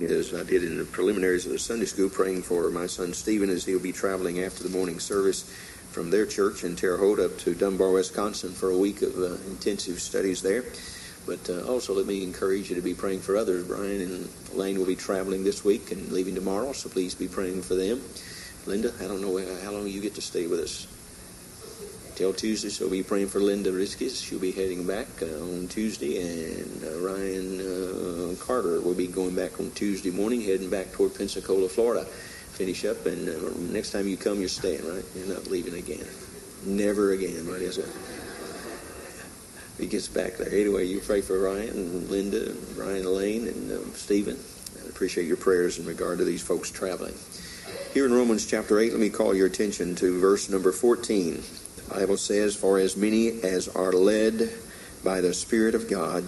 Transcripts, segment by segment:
as I did in the preliminaries of the Sunday school, praying for my son Stephen as he'll be traveling after the morning service from their church in Terre Haute up to Dunbar, Wisconsin for a week of uh, intensive studies there. But uh, also, let me encourage you to be praying for others. Brian and Lane will be traveling this week and leaving tomorrow, so please be praying for them. Linda, I don't know how long you get to stay with us. Till Tuesday, so we'll be praying for Linda Riskis. She'll be heading back uh, on Tuesday, and uh, Ryan uh, Carter will be going back on Tuesday morning, heading back toward Pensacola, Florida. Finish up, and uh, next time you come, you're staying, right? You're not leaving again. Never again, right? Is it? he gets back there. Anyway, you pray for Ryan and Linda and Brian Lane and Stephen. I appreciate your prayers in regard to these folks traveling. Here in Romans chapter 8, let me call your attention to verse number 14. Bible says, For as many as are led by the Spirit of God,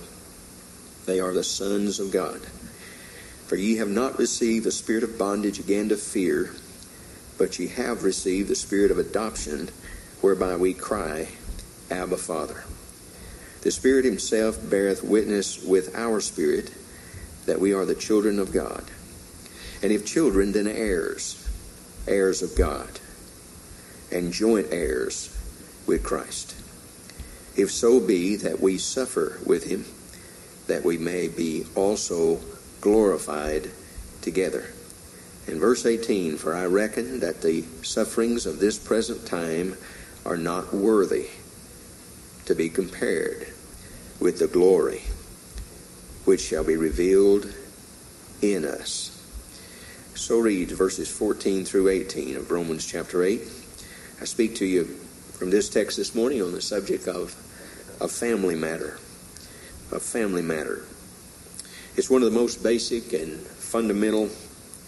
they are the sons of God. For ye have not received the spirit of bondage again to fear, but ye have received the spirit of adoption, whereby we cry, Abba, Father. The Spirit Himself beareth witness with our spirit that we are the children of God. And if children, then heirs, heirs of God, and joint heirs with Christ. If so be that we suffer with Him, that we may be also glorified together. In verse 18, for I reckon that the sufferings of this present time are not worthy to be compared with the glory which shall be revealed in us. So reads verses 14 through 18 of Romans chapter 8. I speak to you from this text this morning on the subject of a family matter. A family matter. It's one of the most basic and fundamental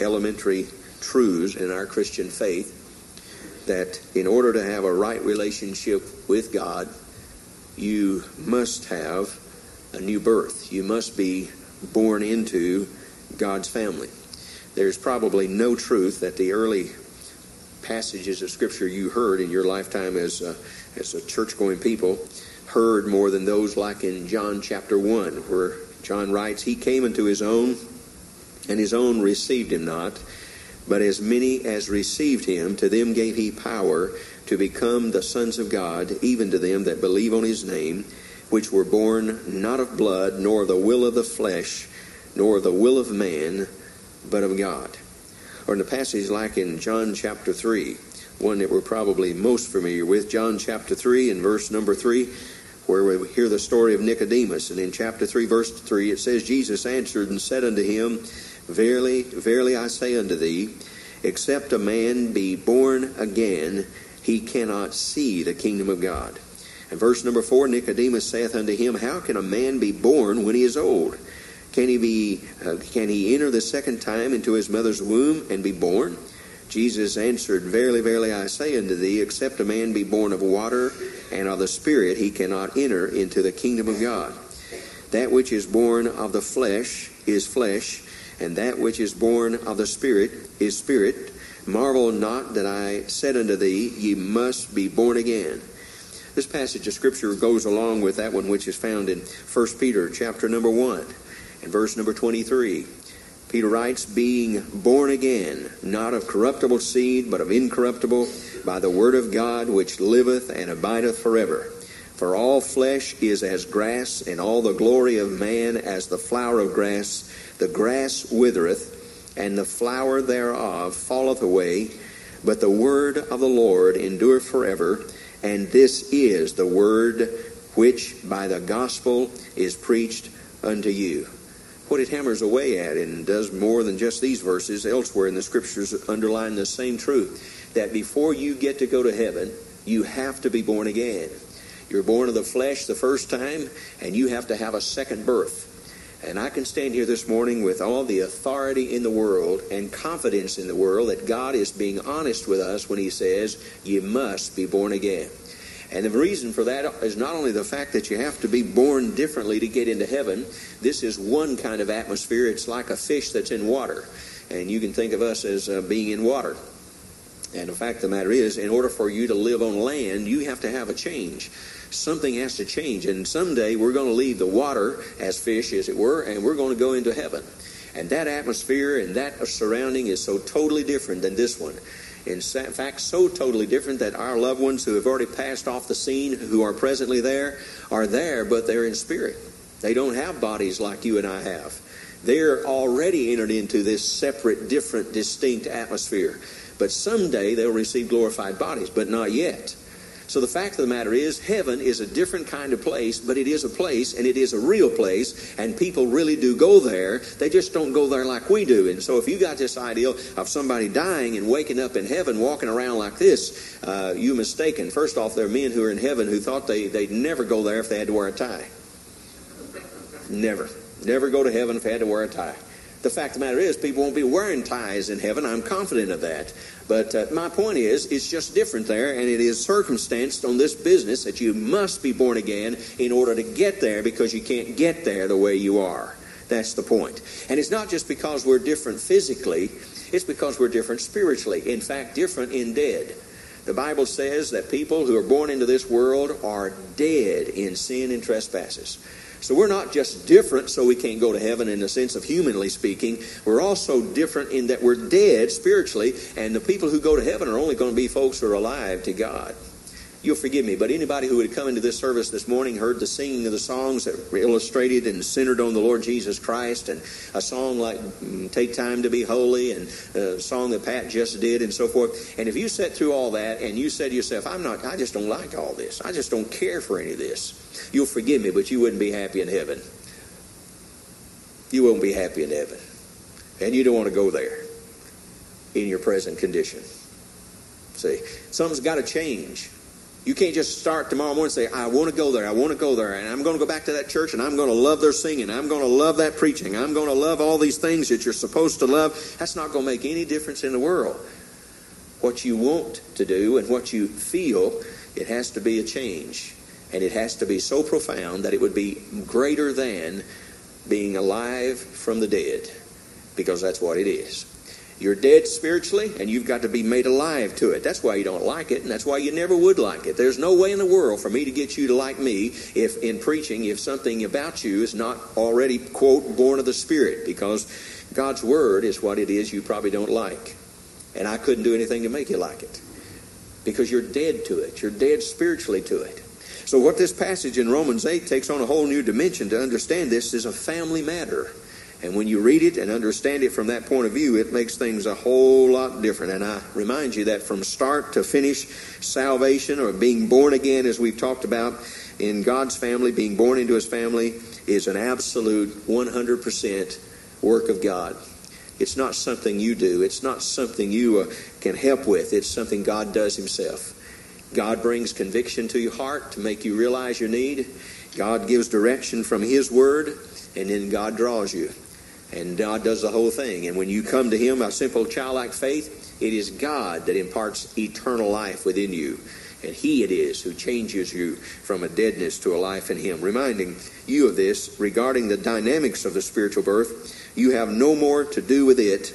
elementary truths in our Christian faith that in order to have a right relationship with God, you must have a new birth. You must be born into God's family. There's probably no truth that the early passages of Scripture you heard in your lifetime as a, as a church-going people heard more than those like in John chapter 1, where John writes, He came into His own, and His own received Him not. But as many as received Him, to them gave He power to become the sons of God, even to them that believe on His name, which were born not of blood, nor of the will of the flesh, nor the will of man, but of God. Or in the passage like in John chapter 3, one that we're probably most familiar with, John chapter 3 and verse number 3, where we hear the story of Nicodemus. And in chapter 3, verse 3, it says, Jesus answered and said unto him, Verily, verily I say unto thee, except a man be born again, he cannot see the kingdom of God. And verse number 4, Nicodemus saith unto him, How can a man be born when he is old? Can he be? Uh, can he enter the second time into his mother's womb and be born? Jesus answered, Verily, verily, I say unto thee, except a man be born of water and of the Spirit, he cannot enter into the kingdom of God. That which is born of the flesh is flesh, and that which is born of the Spirit is spirit. Marvel not that I said unto thee, Ye must be born again. This passage of Scripture goes along with that one which is found in 1 Peter chapter number 1 and verse number 23. Peter writes, being born again, not of corruptible seed, but of incorruptible, by the word of God, which liveth and abideth forever. For all flesh is as grass, and all the glory of man as the flower of grass. The grass withereth, and the flower thereof falleth away, but the word of the Lord endureth forever. And this is the word which by the gospel is preached unto you what it hammers away at and does more than just these verses elsewhere in the scriptures underline the same truth that before you get to go to heaven you have to be born again you're born of the flesh the first time and you have to have a second birth and I can stand here this morning with all the authority in the world and confidence in the world that God is being honest with us when He says, You must be born again. And the reason for that is not only the fact that you have to be born differently to get into heaven. This is one kind of atmosphere. It's like a fish that's in water. And you can think of us as uh, being in water. And the fact of the matter is, in order for you to live on land, you have to have a change. Something has to change. And someday we're going to leave the water as fish, as it were, and we're going to go into heaven. And that atmosphere and that surrounding is so totally different than this one. In fact, so totally different that our loved ones who have already passed off the scene, who are presently there, are there, but they're in spirit. They don't have bodies like you and I have. They're already entered into this separate, different, distinct atmosphere. But someday they'll receive glorified bodies, but not yet. So the fact of the matter is, heaven is a different kind of place, but it is a place, and it is a real place, and people really do go there. They just don't go there like we do. And so if you got this idea of somebody dying and waking up in heaven, walking around like this, uh, you mistaken. First off, there are men who are in heaven who thought they, they'd never go there if they had to wear a tie. Never. Never go to heaven if they had to wear a tie. The fact of the matter is, people won't be wearing ties in heaven. I'm confident of that. But uh, my point is, it's just different there, and it is circumstanced on this business that you must be born again in order to get there because you can't get there the way you are. That's the point. And it's not just because we're different physically, it's because we're different spiritually. In fact, different in dead. The Bible says that people who are born into this world are dead in sin and trespasses. So we're not just different so we can't go to heaven in the sense of humanly speaking. We're also different in that we're dead spiritually, and the people who go to heaven are only going to be folks who are alive to God. You'll forgive me, but anybody who would come into this service this morning heard the singing of the songs that were illustrated and centered on the Lord Jesus Christ, and a song like mm, Take Time to Be Holy, and a song that Pat just did, and so forth. And if you sat through all that and you said to yourself, I'm not, I just don't like all this, I just don't care for any of this, You'll forgive me, but you wouldn't be happy in heaven. You won't be happy in heaven. And you don't want to go there in your present condition. See, something's got to change. You can't just start tomorrow morning and say, I want to go there, I want to go there, and I'm going to go back to that church, and I'm going to love their singing, I'm going to love that preaching, I'm going to love all these things that you're supposed to love. That's not going to make any difference in the world. What you want to do and what you feel, it has to be a change. And it has to be so profound that it would be greater than being alive from the dead, because that's what it is. You're dead spiritually, and you've got to be made alive to it. That's why you don't like it, and that's why you never would like it. There's no way in the world for me to get you to like me if, in preaching, if something about you is not already, quote, born of the Spirit, because God's Word is what it is you probably don't like. And I couldn't do anything to make you like it, because you're dead to it. You're dead spiritually to it. So, what this passage in Romans 8 takes on a whole new dimension to understand this is a family matter. And when you read it and understand it from that point of view, it makes things a whole lot different. And I remind you that from start to finish, salvation or being born again, as we've talked about in God's family, being born into His family, is an absolute 100% work of God. It's not something you do, it's not something you uh, can help with, it's something God does Himself. God brings conviction to your heart to make you realize your need. God gives direction from His Word, and then God draws you. And God does the whole thing. And when you come to Him by simple childlike faith, it is God that imparts eternal life within you. And He it is who changes you from a deadness to a life in Him. Reminding you of this regarding the dynamics of the spiritual birth, you have no more to do with it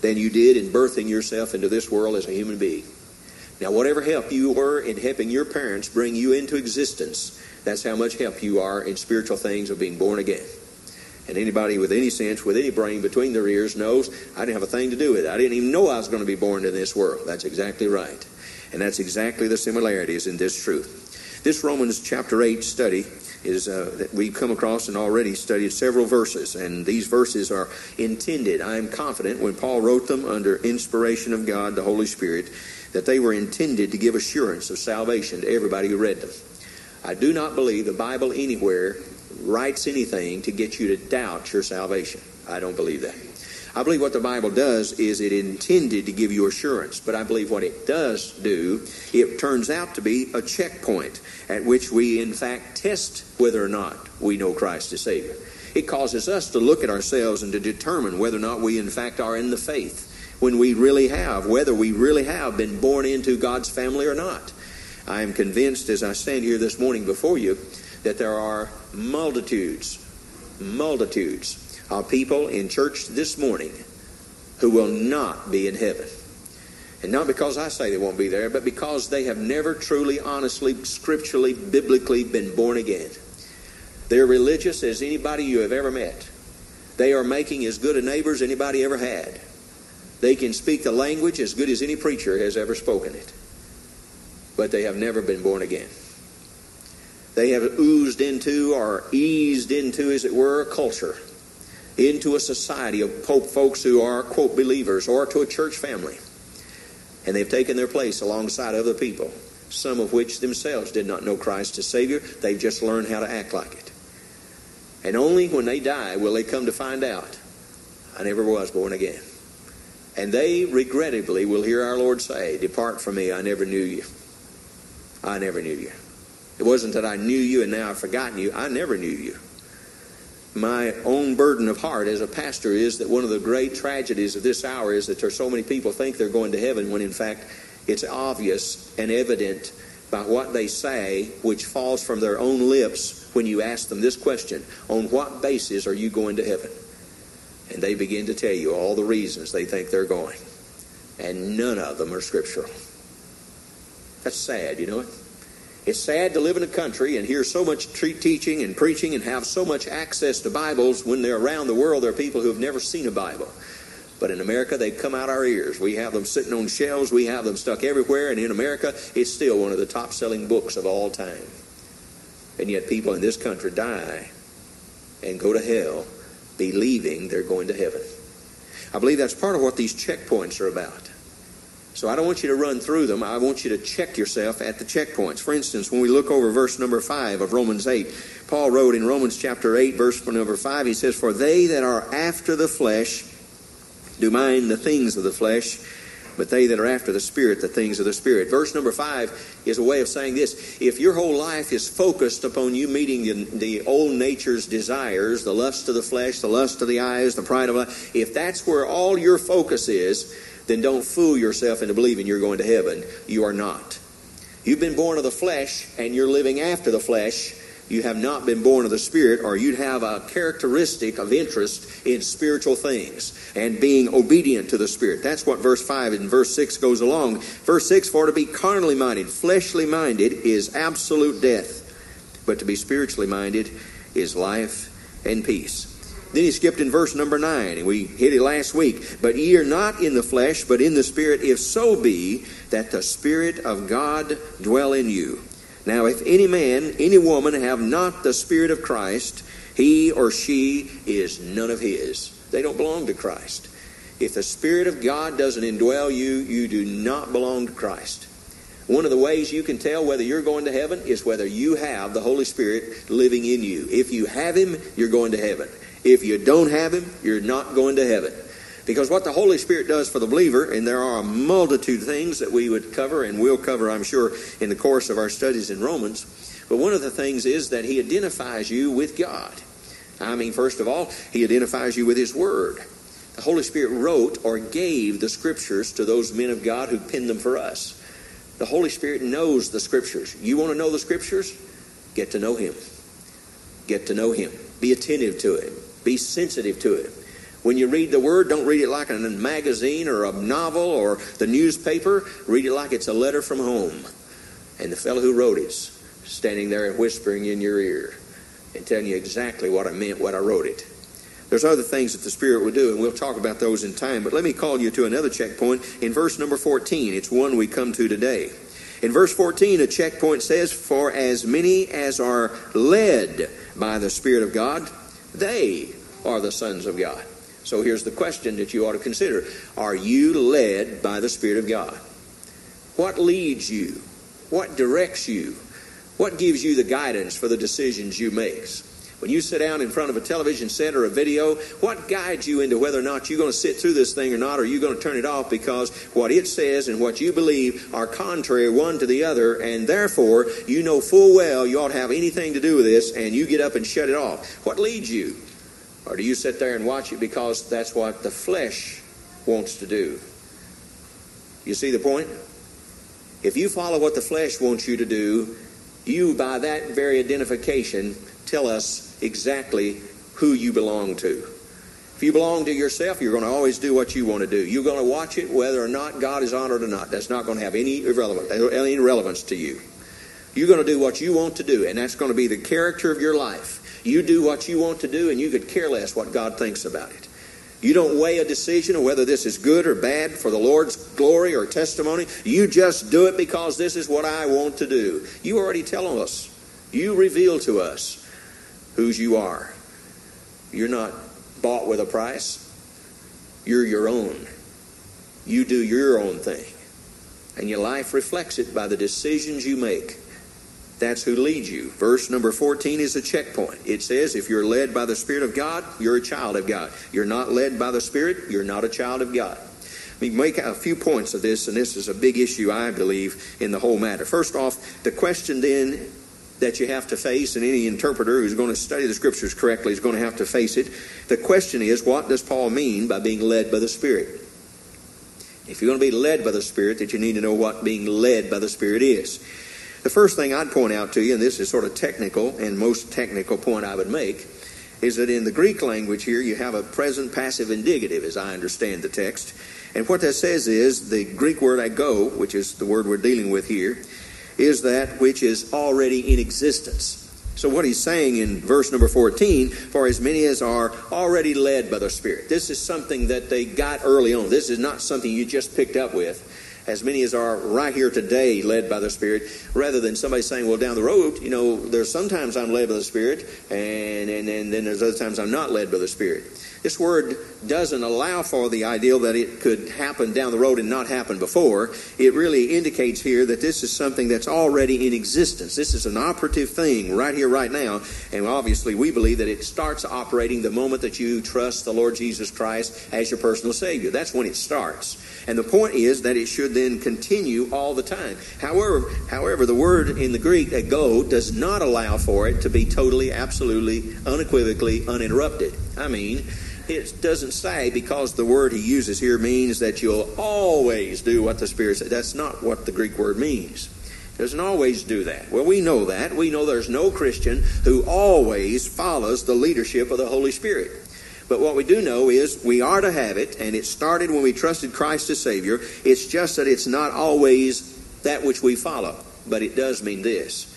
than you did in birthing yourself into this world as a human being. Now, whatever help you were in helping your parents bring you into existence, that's how much help you are in spiritual things of being born again. And anybody with any sense, with any brain between their ears, knows I didn't have a thing to do with it. I didn't even know I was going to be born in this world. That's exactly right. And that's exactly the similarities in this truth. This Romans chapter 8 study is uh, that we've come across and already studied several verses, and these verses are intended, I am confident, when Paul wrote them under inspiration of God, the Holy Spirit, that they were intended to give assurance of salvation to everybody who read them. I do not believe the Bible anywhere writes anything to get you to doubt your salvation. I don't believe that. I believe what the Bible does is it intended to give you assurance, but I believe what it does do, it turns out to be a checkpoint at which we in fact test whether or not we know Christ as Savior. It causes us to look at ourselves and to determine whether or not we in fact are in the faith when we really have, whether we really have been born into God's family or not. I am convinced as I stand here this morning before you that there are multitudes, multitudes of people in church this morning who will not be in heaven. And not because I say they won't be there, but because they have never truly, honestly, scripturally, biblically been born again. They're religious as anybody you have ever met. They are making as good a neighbor as anybody ever had. They can speak the language as good as any preacher has ever spoken it. But they have never been born again. They have oozed into or eased into, as it were, a culture, into a society of folks who are, quote, believers or to a church family. And they've taken their place alongside other people, some of which themselves did not know Christ as Savior. They've just learned how to act like it. And only when they die will they come to find out, I never was born again. And they regrettably will hear our Lord say, Depart from me, I never knew you. I never knew you. It wasn't that I knew you and now I've forgotten you. I never knew you. My own burden of heart as a pastor is that one of the great tragedies of this hour is that there's so many people think they're going to heaven when in fact it's obvious and evident by what they say, which falls from their own lips when you ask them this question On what basis are you going to heaven? And they begin to tell you all the reasons they think they're going. And none of them are scriptural. That's sad, you know it? It's sad to live in a country and hear so much teaching and preaching and have so much access to Bibles when they're around the world. There are people who have never seen a Bible. But in America, they come out our ears. We have them sitting on shelves, we have them stuck everywhere, and in America, it's still one of the top selling books of all time. And yet, people in this country die and go to hell believing they're going to heaven. I believe that's part of what these checkpoints are about. So I don't want you to run through them. I want you to check yourself at the checkpoints. For instance, when we look over verse number 5 of Romans 8, Paul wrote in Romans chapter 8, verse number 5, he says, For they that are after the flesh do mind the things of the flesh, but they that are after the Spirit, the things of the Spirit. Verse number 5 is a way of saying this. If your whole life is focused upon you meeting the, the old nature's desires, the lust of the flesh, the lust of the eyes, the pride of life, if that's where all your focus is, then don't fool yourself into believing you're going to heaven. You are not. You've been born of the flesh and you're living after the flesh. You have not been born of the Spirit, or you'd have a characteristic of interest in spiritual things and being obedient to the Spirit. That's what verse 5 and verse 6 goes along. Verse 6 For to be carnally minded, fleshly minded, is absolute death, but to be spiritually minded is life and peace. Then he skipped in verse number 9, and we hit it last week. But ye are not in the flesh, but in the Spirit, if so be that the Spirit of God dwell in you. Now, if any man, any woman have not the Spirit of Christ, he or she is none of his. They don't belong to Christ. If the Spirit of God doesn't indwell you, you do not belong to Christ. One of the ways you can tell whether you're going to heaven is whether you have the Holy Spirit living in you. If you have Him, you're going to heaven. If you don't have Him, you're not going to heaven. Because what the Holy Spirit does for the believer, and there are a multitude of things that we would cover and will cover, I'm sure, in the course of our studies in Romans. But one of the things is that He identifies you with God. I mean, first of all, He identifies you with His Word. The Holy Spirit wrote or gave the Scriptures to those men of God who penned them for us. The Holy Spirit knows the Scriptures. You want to know the Scriptures? Get to know Him. Get to know Him. Be attentive to Him. Be sensitive to it. When you read the Word, don't read it like a magazine or a novel or the newspaper. Read it like it's a letter from home. And the fellow who wrote it's standing there and whispering in your ear and telling you exactly what I meant, when I wrote it. There's other things that the Spirit will do, and we'll talk about those in time. But let me call you to another checkpoint in verse number 14. It's one we come to today. In verse 14, a checkpoint says, For as many as are led by the Spirit of God, they are the sons of God. So here's the question that you ought to consider Are you led by the Spirit of God? What leads you? What directs you? What gives you the guidance for the decisions you make? When you sit down in front of a television set or a video, what guides you into whether or not you're going to sit through this thing or not, or are you going to turn it off because what it says and what you believe are contrary one to the other, and therefore you know full well you ought to have anything to do with this, and you get up and shut it off? What leads you? Or do you sit there and watch it because that's what the flesh wants to do? You see the point? If you follow what the flesh wants you to do, you, by that very identification, tell us exactly who you belong to. If you belong to yourself, you're going to always do what you want to do. You're going to watch it whether or not God is honored or not. That's not going to have any, any relevance to you. You're going to do what you want to do, and that's going to be the character of your life. You do what you want to do, and you could care less what God thinks about it. You don't weigh a decision of whether this is good or bad for the Lord's glory or testimony. You just do it because this is what I want to do. You already tell us. You reveal to us whose you are. You're not bought with a price. You're your own. You do your own thing. And your life reflects it by the decisions you make. That's who leads you. Verse number 14 is a checkpoint. It says, if you're led by the Spirit of God, you're a child of God. You're not led by the Spirit, you're not a child of God. We make a few points of this, and this is a big issue, I believe, in the whole matter. First off, the question then that you have to face, and any interpreter who's going to study the Scriptures correctly is going to have to face it. The question is, what does Paul mean by being led by the Spirit? If you're going to be led by the Spirit, that you need to know what being led by the Spirit is. The first thing I'd point out to you, and this is sort of technical, and most technical point I would make, is that in the Greek language here you have a present passive indicative, as I understand the text. And what that says is the Greek word ago, which is the word we're dealing with here, is that which is already in existence. So what he's saying in verse number 14, for as many as are already led by the Spirit. This is something that they got early on. This is not something you just picked up with as many as are right here today led by the Spirit, rather than somebody saying, well, down the road, you know, there's sometimes I'm led by the Spirit, and, and, and then there's other times I'm not led by the Spirit. This word doesn't allow for the ideal that it could happen down the road and not happen before. It really indicates here that this is something that's already in existence. This is an operative thing right here, right now. And obviously, we believe that it starts operating the moment that you trust the Lord Jesus Christ as your personal Savior. That's when it starts. And the point is that it should then continue all the time. However, however, the word in the Greek, ago, does not allow for it to be totally, absolutely, unequivocally uninterrupted. I mean, it doesn't say because the word he uses here means that you'll always do what the Spirit says. That's not what the Greek word means. It doesn't always do that. Well, we know that. We know there's no Christian who always follows the leadership of the Holy Spirit. But what we do know is we are to have it, and it started when we trusted Christ as Savior. It's just that it's not always that which we follow. But it does mean this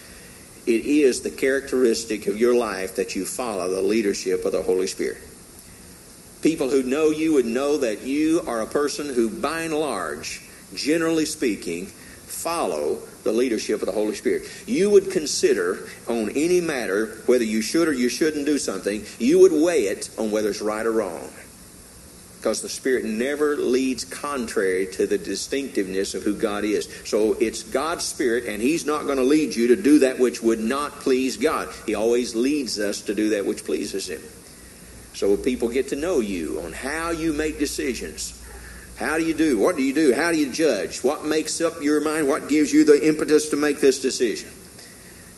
it is the characteristic of your life that you follow the leadership of the Holy Spirit. People who know you would know that you are a person who, by and large, generally speaking, follow the leadership of the Holy Spirit. You would consider on any matter whether you should or you shouldn't do something, you would weigh it on whether it's right or wrong. Because the Spirit never leads contrary to the distinctiveness of who God is. So it's God's Spirit, and He's not going to lead you to do that which would not please God. He always leads us to do that which pleases Him. So people get to know you on how you make decisions. How do you do? What do you do? How do you judge? What makes up your mind? What gives you the impetus to make this decision?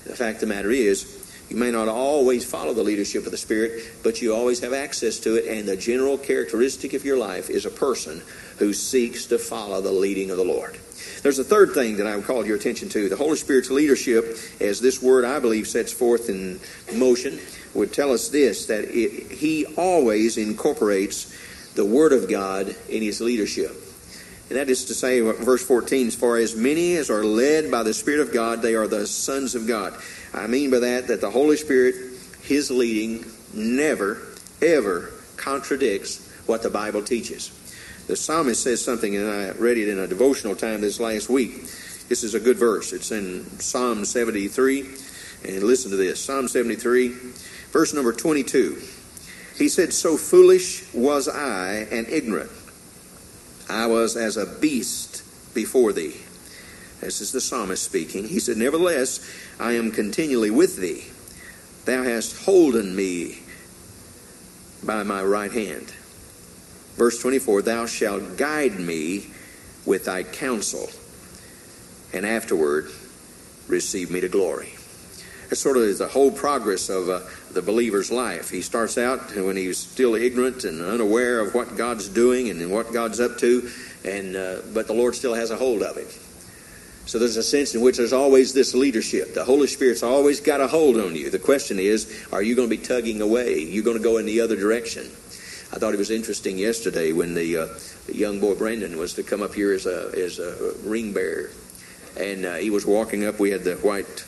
The fact of the matter is, you may not always follow the leadership of the Spirit, but you always have access to it, and the general characteristic of your life is a person who seeks to follow the leading of the Lord. There's a third thing that I would call your attention to. The Holy Spirit's leadership, as this word I believe sets forth in motion, would tell us this that it, he always incorporates the Word of God in his leadership. And that is to say, verse 14, as for as many as are led by the Spirit of God, they are the sons of God. I mean by that that the Holy Spirit, his leading, never, ever contradicts what the Bible teaches. The psalmist says something, and I read it in a devotional time this last week. This is a good verse. It's in Psalm 73. And listen to this Psalm 73, verse number 22. He said, So foolish was I and ignorant. I was as a beast before thee. This is the psalmist speaking. He said, Nevertheless, I am continually with thee. Thou hast holden me by my right hand. Verse 24 Thou shalt guide me with thy counsel, and afterward receive me to glory. It's sort of the whole progress of uh, the believer's life. He starts out when he's still ignorant and unaware of what God's doing and what God's up to, and uh, but the Lord still has a hold of him. So there's a sense in which there's always this leadership. The Holy Spirit's always got a hold on you. The question is, are you going to be tugging away? You're you going to go in the other direction? I thought it was interesting yesterday when the, uh, the young boy Brandon was to come up here as a as a ring bearer, and uh, he was walking up. We had the white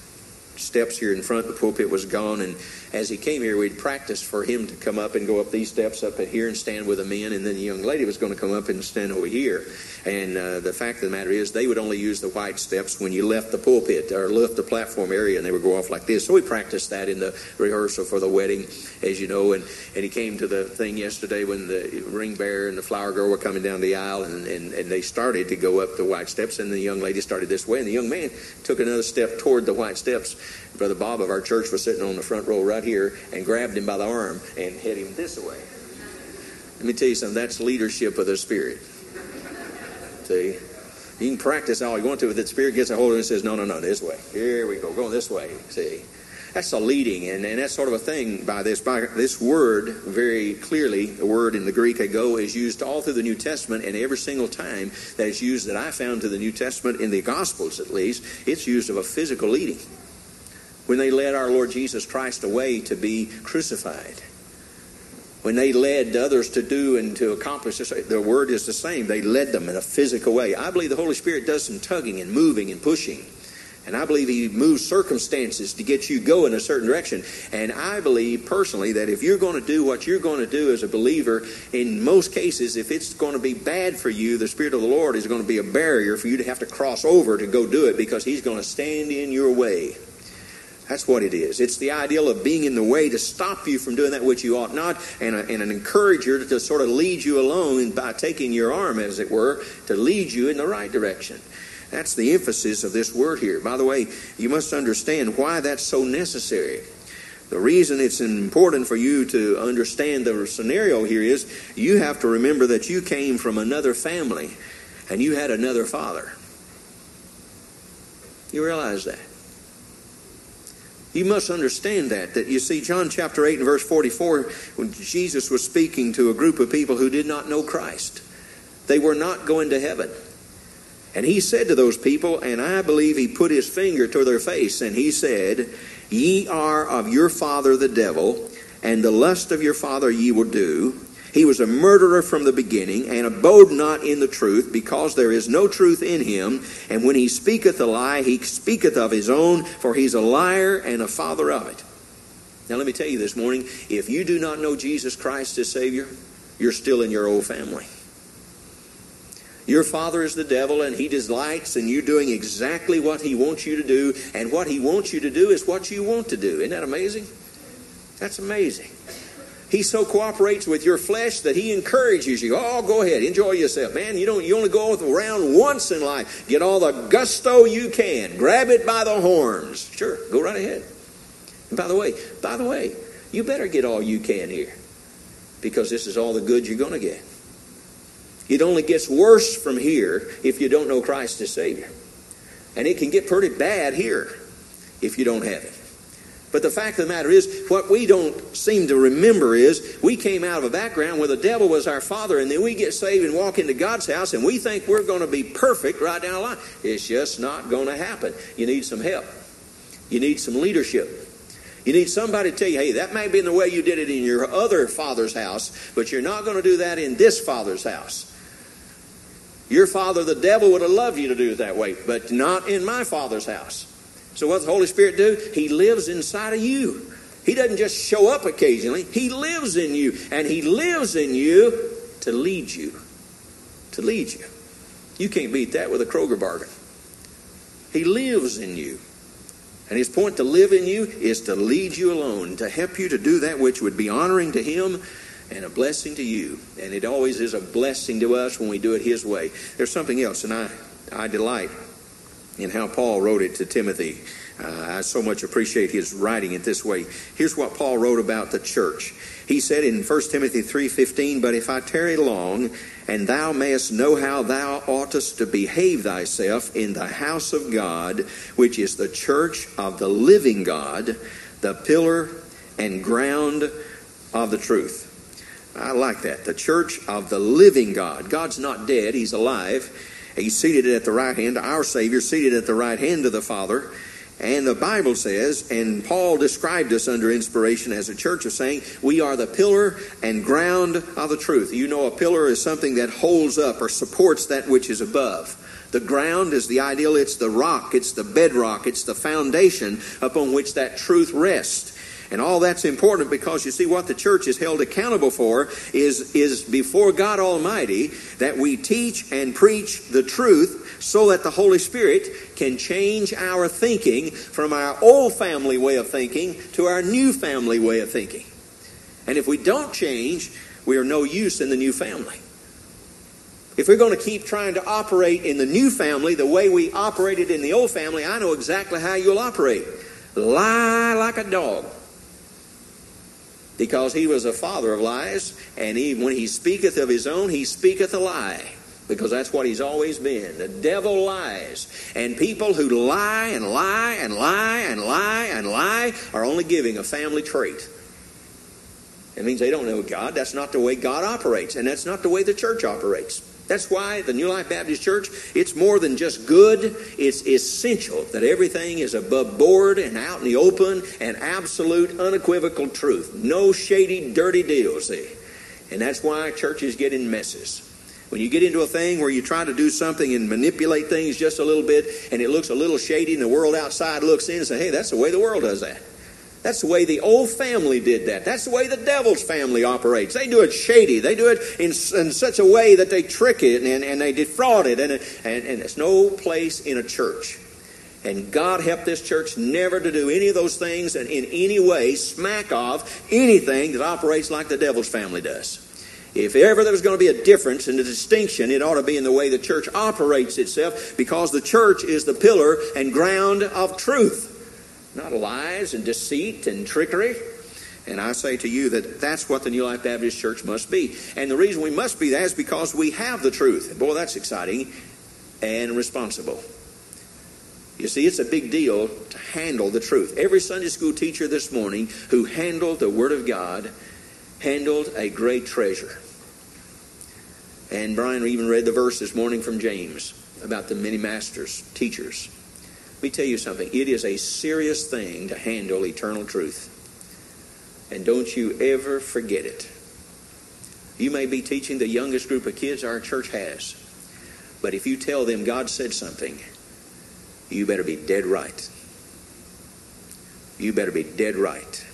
steps here in front. The pulpit was gone, and as he came here, we'd practiced for him to come up and go up these steps up here and stand with the men, and then the young lady was going to come up and stand over here. And uh, the fact of the matter is, they would only use the white steps when you left the pulpit or left the platform area, and they would go off like this. So we practiced that in the rehearsal for the wedding, as you know. And, and he came to the thing yesterday when the ring bearer and the flower girl were coming down the aisle, and, and, and they started to go up the white steps, and the young lady started this way, and the young man took another step toward the white steps. Brother Bob of our church was sitting on the front row right here and grabbed him by the arm and hit him this way. Let me tell you something, that's leadership of the Spirit. See? You can practice all you want to, but the Spirit gets a hold of it and says, no, no, no, this way. Here we go, going this way. See? That's a leading, and, and that's sort of a thing by this. By this word, very clearly, the word in the Greek "ego" is used all through the New Testament, and every single time that it's used that I found to the New Testament, in the Gospels at least, it's used of a physical leading. When they led our Lord Jesus Christ away to be crucified, when they led others to do and to accomplish this, the word is the same. They led them in a physical way. I believe the Holy Spirit does some tugging and moving and pushing. And I believe he moves circumstances to get you go in a certain direction. And I believe personally that if you're going to do what you're going to do as a believer, in most cases, if it's going to be bad for you, the Spirit of the Lord is going to be a barrier for you to have to cross over to go do it because he's going to stand in your way. That's what it is. It's the ideal of being in the way to stop you from doing that which you ought not, and, a, and an encourager to sort of lead you along by taking your arm, as it were, to lead you in the right direction. That's the emphasis of this word here. By the way, you must understand why that's so necessary. The reason it's important for you to understand the scenario here is you have to remember that you came from another family and you had another father. You realize that? You must understand that. That you see, John chapter 8 and verse 44, when Jesus was speaking to a group of people who did not know Christ, they were not going to heaven. And he said to those people, and I believe he put his finger to their face, and he said, Ye are of your father the devil, and the lust of your father ye will do. He was a murderer from the beginning, and abode not in the truth, because there is no truth in him. And when he speaketh a lie, he speaketh of his own, for he's a liar and a father of it. Now, let me tell you this morning if you do not know Jesus Christ as Savior, you're still in your old family. Your father is the devil, and he delights in you doing exactly what he wants you to do, and what he wants you to do is what you want to do. Isn't that amazing? That's amazing. He so cooperates with your flesh that he encourages you. Oh, go ahead, enjoy yourself, man. You don't. You only go around once in life. Get all the gusto you can. Grab it by the horns. Sure, go right ahead. And by the way, by the way, you better get all you can here, because this is all the good you're going to get. It only gets worse from here if you don't know Christ as Savior. And it can get pretty bad here if you don't have it. But the fact of the matter is, what we don't seem to remember is we came out of a background where the devil was our father, and then we get saved and walk into God's house, and we think we're going to be perfect right down the line. It's just not going to happen. You need some help, you need some leadership. You need somebody to tell you, hey, that may be in the way you did it in your other father's house, but you're not going to do that in this father's house. Your father, the devil, would have loved you to do it that way, but not in my father's house. So what does the Holy Spirit do? He lives inside of you. He doesn't just show up occasionally. He lives in you. And He lives in you to lead you. To lead you. You can't beat that with a Kroger bargain. He lives in you. And his point to live in you is to lead you alone, to help you to do that which would be honoring to him and a blessing to you. And it always is a blessing to us when we do it His way. There's something else, and I, I delight in how Paul wrote it to Timothy. Uh, I so much appreciate his writing it this way. Here's what Paul wrote about the church. He said in 1 Timothy 3:15, "But if I tarry long, and thou mayest know how thou oughtest to behave thyself in the house of God, which is the church of the living God, the pillar and ground of the truth." I like that. The church of the living God. God's not dead, He's alive. He's seated at the right hand, our Savior, seated at the right hand of the Father. And the Bible says, and Paul described us under inspiration as a church of saying, we are the pillar and ground of the truth. You know, a pillar is something that holds up or supports that which is above. The ground is the ideal, it's the rock, it's the bedrock, it's the foundation upon which that truth rests. And all that's important because you see what the church is held accountable for is, is before God Almighty that we teach and preach the truth so that the Holy Spirit can change our thinking from our old family way of thinking to our new family way of thinking. And if we don't change, we are no use in the new family. If we're going to keep trying to operate in the new family the way we operated in the old family, I know exactly how you'll operate. Lie like a dog because he was a father of lies, and he, when he speaketh of his own, he speaketh a lie. Because that's what he's always been. The devil lies. And people who lie and lie and lie and lie and lie are only giving a family trait. It means they don't know God. That's not the way God operates, and that's not the way the church operates. That's why the New Life Baptist Church, it's more than just good, it's essential that everything is above board and out in the open and absolute, unequivocal truth. No shady, dirty deals, see. And that's why churches get in messes. When you get into a thing where you try to do something and manipulate things just a little bit and it looks a little shady and the world outside looks in and say, hey, that's the way the world does that. That's the way the old family did that. That's the way the devil's family operates. They do it shady. They do it in, in such a way that they trick it and, and they defraud it. And, and, and there's no place in a church. And God help this church never to do any of those things and in any way smack off anything that operates like the devil's family does. If ever there was going to be a difference and a distinction, it ought to be in the way the church operates itself because the church is the pillar and ground of truth not lies and deceit and trickery. And I say to you that that's what the New Life Baptist Church must be. And the reason we must be that is because we have the truth. Boy, that's exciting and responsible. You see, it's a big deal to handle the truth. Every Sunday school teacher this morning who handled the Word of God handled a great treasure. And Brian even read the verse this morning from James about the many masters, teachers. Let me tell you something. It is a serious thing to handle eternal truth. And don't you ever forget it. You may be teaching the youngest group of kids our church has. But if you tell them God said something, you better be dead right. You better be dead right.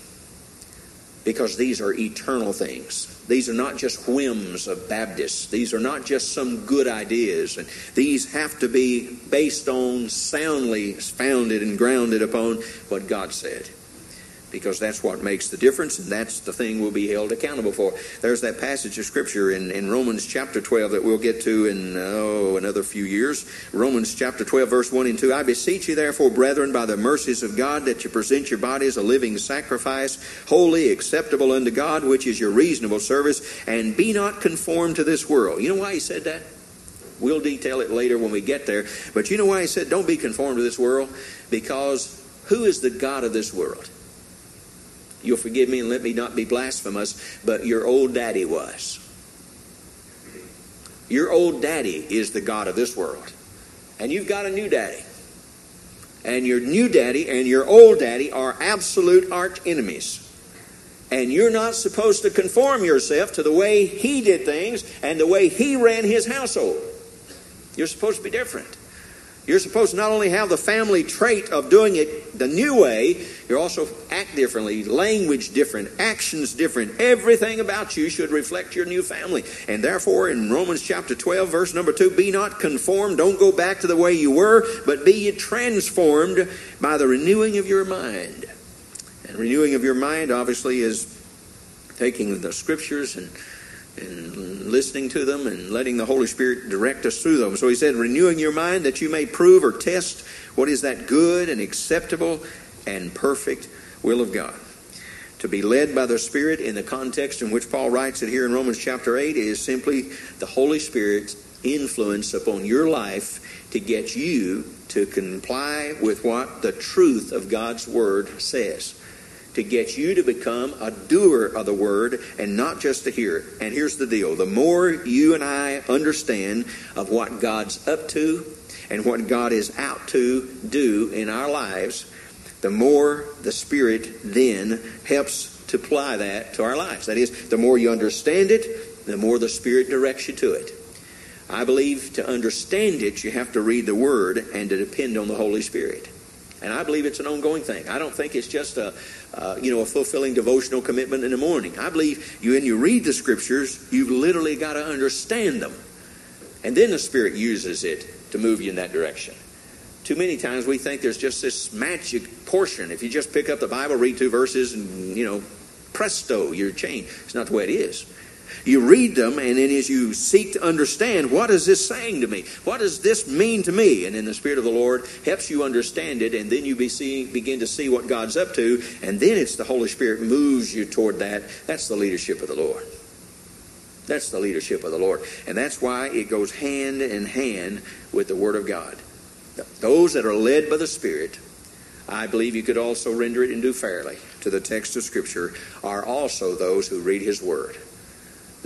Because these are eternal things. These are not just whims of Baptists. These are not just some good ideas. And these have to be based on, soundly founded and grounded upon what God said because that's what makes the difference, and that's the thing we'll be held accountable for. There's that passage of Scripture in, in Romans chapter 12 that we'll get to in, oh, another few years. Romans chapter 12, verse 1 and 2. I beseech you, therefore, brethren, by the mercies of God, that you present your bodies a living sacrifice, holy, acceptable unto God, which is your reasonable service, and be not conformed to this world. You know why he said that? We'll detail it later when we get there. But you know why he said, don't be conformed to this world? Because who is the God of this world? You'll forgive me and let me not be blasphemous, but your old daddy was. Your old daddy is the God of this world. And you've got a new daddy. And your new daddy and your old daddy are absolute arch enemies. And you're not supposed to conform yourself to the way he did things and the way he ran his household. You're supposed to be different. You're supposed to not only have the family trait of doing it the new way, you're also act differently, language different, actions different. Everything about you should reflect your new family. And therefore, in Romans chapter 12, verse number 2, be not conformed, don't go back to the way you were, but be ye transformed by the renewing of your mind. And renewing of your mind, obviously, is taking the scriptures and and listening to them and letting the Holy Spirit direct us through them. So he said, renewing your mind that you may prove or test what is that good and acceptable and perfect will of God. To be led by the Spirit in the context in which Paul writes it here in Romans chapter 8 is simply the Holy Spirit's influence upon your life to get you to comply with what the truth of God's Word says to get you to become a doer of the word and not just a hearer. And here's the deal the more you and I understand of what God's up to and what God is out to do in our lives, the more the Spirit then helps to apply that to our lives. That is, the more you understand it, the more the Spirit directs you to it. I believe to understand it, you have to read the Word and to depend on the Holy Spirit. And I believe it's an ongoing thing. I don't think it's just a, uh, you know, a fulfilling devotional commitment in the morning. I believe you, when you read the Scriptures, you've literally got to understand them. And then the Spirit uses it to move you in that direction. Too many times we think there's just this magic portion. If you just pick up the Bible, read two verses, and, you know, presto, you're changed. It's not the way it is. You read them, and then as you seek to understand, what is this saying to me? What does this mean to me? And then the Spirit of the Lord helps you understand it, and then you be seeing, begin to see what God's up to, and then it's the Holy Spirit moves you toward that. That's the leadership of the Lord. That's the leadership of the Lord. And that's why it goes hand in hand with the Word of God. Those that are led by the Spirit, I believe you could also render it and do fairly to the text of Scripture, are also those who read His Word.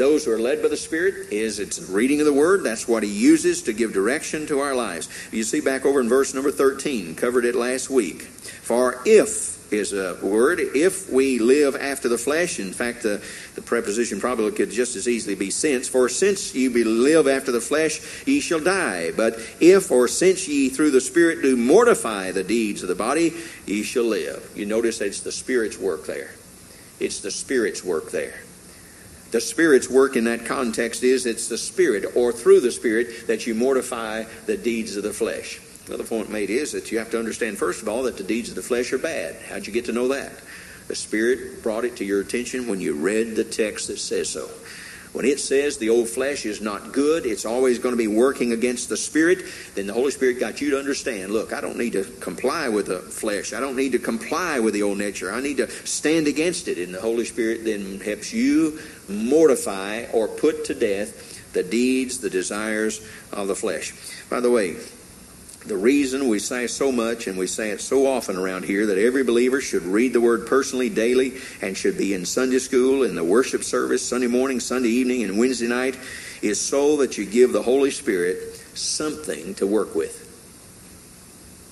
Those who are led by the Spirit is it's reading of the Word. That's what He uses to give direction to our lives. You see back over in verse number 13, covered it last week. For if is a word. If we live after the flesh, in fact, the, the preposition probably could just as easily be since. For since ye live after the flesh, ye shall die. But if or since ye through the Spirit do mortify the deeds of the body, ye shall live. You notice it's the Spirit's work there. It's the Spirit's work there. The Spirit's work in that context is it's the Spirit or through the Spirit that you mortify the deeds of the flesh. Another point made is that you have to understand, first of all, that the deeds of the flesh are bad. How'd you get to know that? The Spirit brought it to your attention when you read the text that says so. When it says the old flesh is not good, it's always going to be working against the Spirit, then the Holy Spirit got you to understand look, I don't need to comply with the flesh. I don't need to comply with the old nature. I need to stand against it. And the Holy Spirit then helps you mortify or put to death the deeds, the desires of the flesh. By the way, the reason we say so much and we say it so often around here that every believer should read the Word personally daily and should be in Sunday school, in the worship service, Sunday morning, Sunday evening, and Wednesday night is so that you give the Holy Spirit something to work with.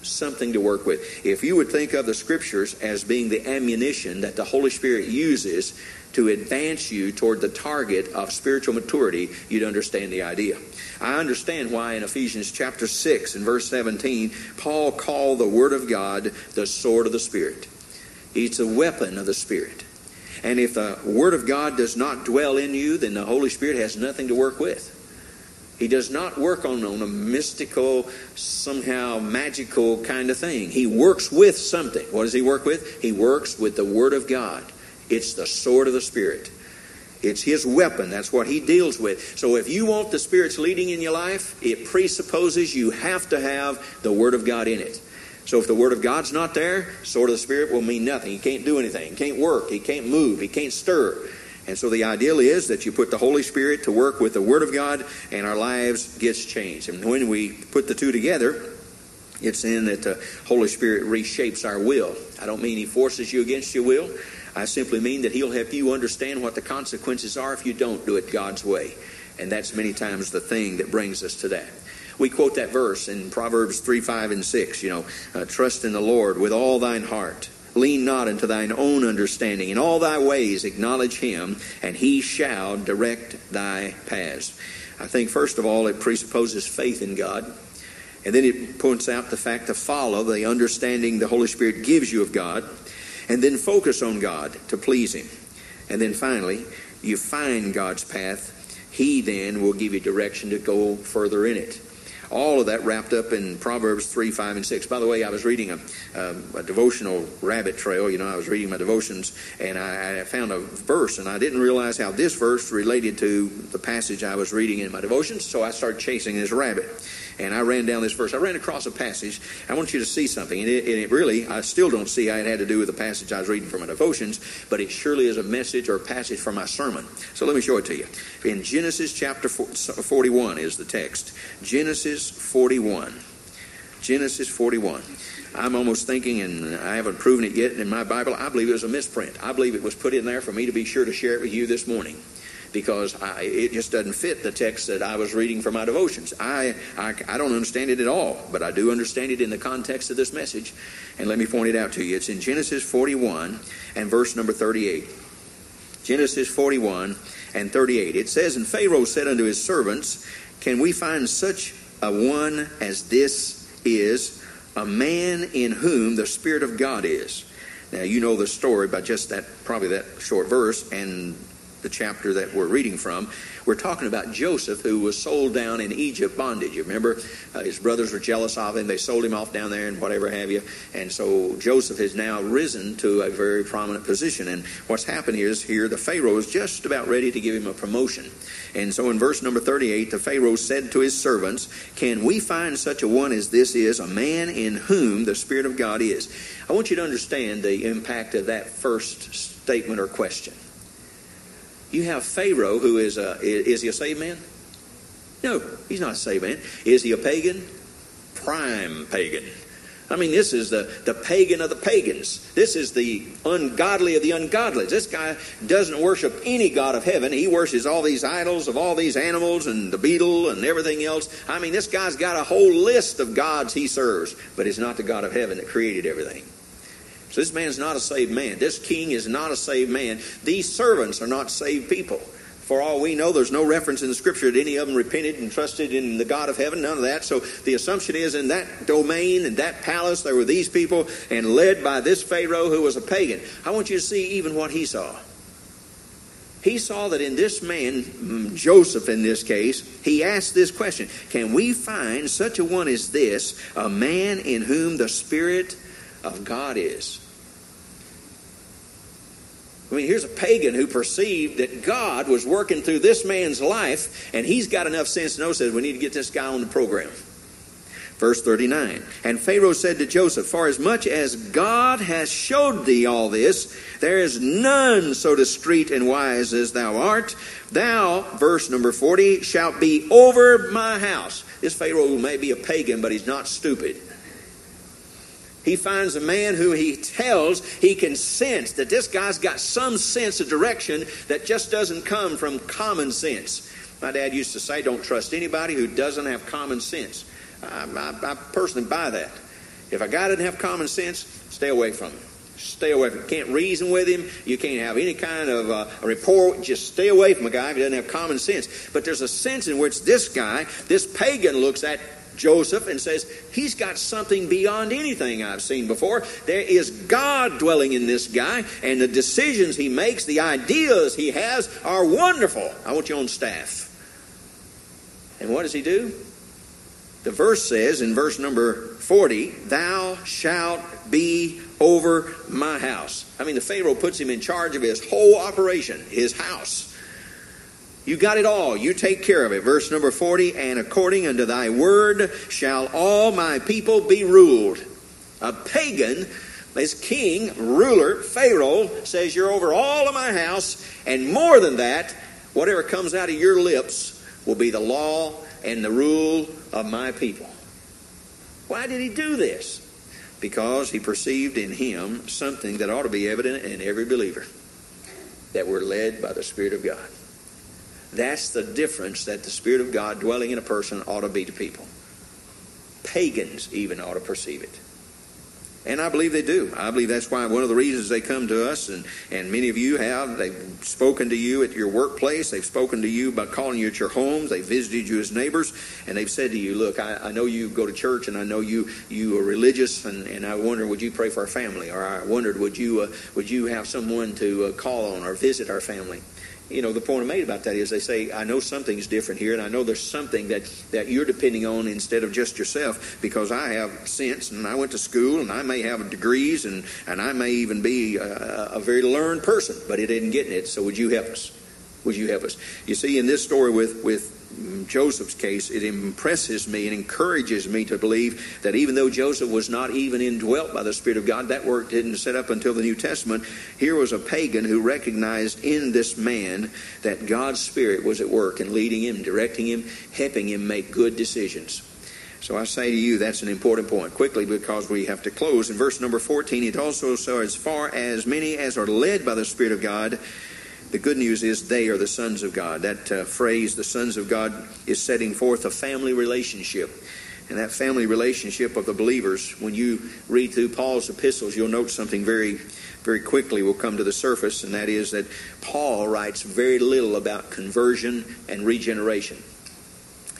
Something to work with. If you would think of the Scriptures as being the ammunition that the Holy Spirit uses to advance you toward the target of spiritual maturity, you'd understand the idea. I understand why in Ephesians chapter 6 and verse 17, Paul called the Word of God the sword of the Spirit. It's a weapon of the Spirit. And if the Word of God does not dwell in you, then the Holy Spirit has nothing to work with. He does not work on, on a mystical, somehow magical kind of thing. He works with something. What does he work with? He works with the Word of God. It's the sword of the Spirit. It's his weapon. That's what he deals with. So if you want the Spirit's leading in your life, it presupposes you have to have the Word of God in it. So if the Word of God's not there, sword of the Spirit will mean nothing. He can't do anything. He can't work. He can't move. He can't stir. And so the ideal is that you put the Holy Spirit to work with the Word of God and our lives gets changed. And when we put the two together, it's in that the Holy Spirit reshapes our will. I don't mean He forces you against your will. I simply mean that He'll help you understand what the consequences are if you don't do it God's way. And that's many times the thing that brings us to that. We quote that verse in Proverbs 3, 5, and 6. You know, uh, trust in the Lord with all thine heart. Lean not into thine own understanding. In all thy ways acknowledge him, and he shall direct thy paths. I think, first of all, it presupposes faith in God. And then it points out the fact to follow the understanding the Holy Spirit gives you of God and then focus on God to please Him. And then finally, you find God's path. He then will give you direction to go further in it. All of that wrapped up in Proverbs 3, 5, and 6. By the way, I was reading a, um, a devotional rabbit trail. You know, I was reading my devotions, and I, I found a verse, and I didn't realize how this verse related to the passage I was reading in my devotions, so I started chasing this rabbit and I ran down this verse. I ran across a passage. I want you to see something. And it, and it, really, I still don't see how it had to do with the passage I was reading from my devotions, but it surely is a message or a passage from my sermon. So let me show it to you. In Genesis chapter 41 is the text. Genesis 41. Genesis 41. I'm almost thinking, and I haven't proven it yet in my Bible, I believe it was a misprint. I believe it was put in there for me to be sure to share it with you this morning because I, it just doesn't fit the text that I was reading for my devotions. I, I, I don't understand it at all, but I do understand it in the context of this message. And let me point it out to you. It's in Genesis 41 and verse number 38. Genesis 41 and 38. It says, And Pharaoh said unto his servants, Can we find such a one as this is, a man in whom the Spirit of God is? Now, you know the story by just that, probably that short verse and the chapter that we're reading from. We're talking about Joseph, who was sold down in Egypt bondage. You remember, uh, his brothers were jealous of him. They sold him off down there and whatever have you. And so Joseph has now risen to a very prominent position. And what's happened is here the Pharaoh is just about ready to give him a promotion. And so in verse number 38, the Pharaoh said to his servants, Can we find such a one as this is, a man in whom the Spirit of God is? I want you to understand the impact of that first statement or question. You have Pharaoh, who is a is he a saved man? No, he's not a saved man. Is he a pagan? Prime pagan. I mean, this is the, the pagan of the pagans. This is the ungodly of the ungodly. This guy doesn't worship any God of heaven. He worships all these idols of all these animals and the beetle and everything else. I mean, this guy's got a whole list of gods he serves, but he's not the God of heaven that created everything. So this man's not a saved man. This king is not a saved man. These servants are not saved people. For all we know, there's no reference in the scripture that any of them repented and trusted in the God of heaven, none of that. So the assumption is in that domain and that palace, there were these people, and led by this Pharaoh who was a pagan. I want you to see even what he saw. He saw that in this man, mm, Joseph in this case, he asked this question Can we find such a one as this, a man in whom the Spirit of God is. I mean, here's a pagan who perceived that God was working through this man's life, and he's got enough sense to know, says, we need to get this guy on the program. Verse 39 And Pharaoh said to Joseph, For as much as God has showed thee all this, there is none so discreet and wise as thou art. Thou, verse number 40, shalt be over my house. This Pharaoh may be a pagan, but he's not stupid. He finds a man who he tells he can sense that this guy's got some sense of direction that just doesn't come from common sense. My dad used to say, Don't trust anybody who doesn't have common sense. I, I, I personally buy that. If a guy doesn't have common sense, stay away from him. Stay away from him. Can't reason with him. You can't have any kind of uh, a rapport. Just stay away from a guy if he doesn't have common sense. But there's a sense in which this guy, this pagan, looks at Joseph and says, He's got something beyond anything I've seen before. There is God dwelling in this guy, and the decisions he makes, the ideas he has, are wonderful. I want you on staff. And what does he do? The verse says in verse number 40, Thou shalt be over my house. I mean, the Pharaoh puts him in charge of his whole operation, his house. You got it all. You take care of it. Verse number 40 And according unto thy word shall all my people be ruled. A pagan, this king, ruler, Pharaoh, says, You're over all of my house, and more than that, whatever comes out of your lips will be the law and the rule of my people. Why did he do this? Because he perceived in him something that ought to be evident in every believer that we're led by the Spirit of God. That's the difference that the Spirit of God dwelling in a person ought to be to people. Pagans even ought to perceive it. And I believe they do. I believe that's why one of the reasons they come to us, and, and many of you have, they've spoken to you at your workplace, they've spoken to you by calling you at your homes, they've visited you as neighbors, and they've said to you, Look, I, I know you go to church, and I know you, you are religious, and, and I wonder, would you pray for our family? Or I wondered, would you, uh, would you have someone to uh, call on or visit our family? You know, the point I made about that is they say, I know something's different here, and I know there's something that, that you're depending on instead of just yourself because I have sense and I went to school and I may have degrees and, and I may even be a, a very learned person, but it isn't getting it. So would you help us? Would you help us? You see, in this story with, with Joseph's case, it impresses me and encourages me to believe that even though Joseph was not even indwelt by the Spirit of God, that work didn't set up until the New Testament. Here was a pagan who recognized in this man that God's Spirit was at work and leading him, directing him, helping him make good decisions. So I say to you, that's an important point. Quickly, because we have to close. In verse number 14, it also says, as far as many as are led by the Spirit of God, the good news is they are the sons of God. That uh, phrase, the sons of God, is setting forth a family relationship. And that family relationship of the believers, when you read through Paul's epistles, you'll note something very, very quickly will come to the surface, and that is that Paul writes very little about conversion and regeneration.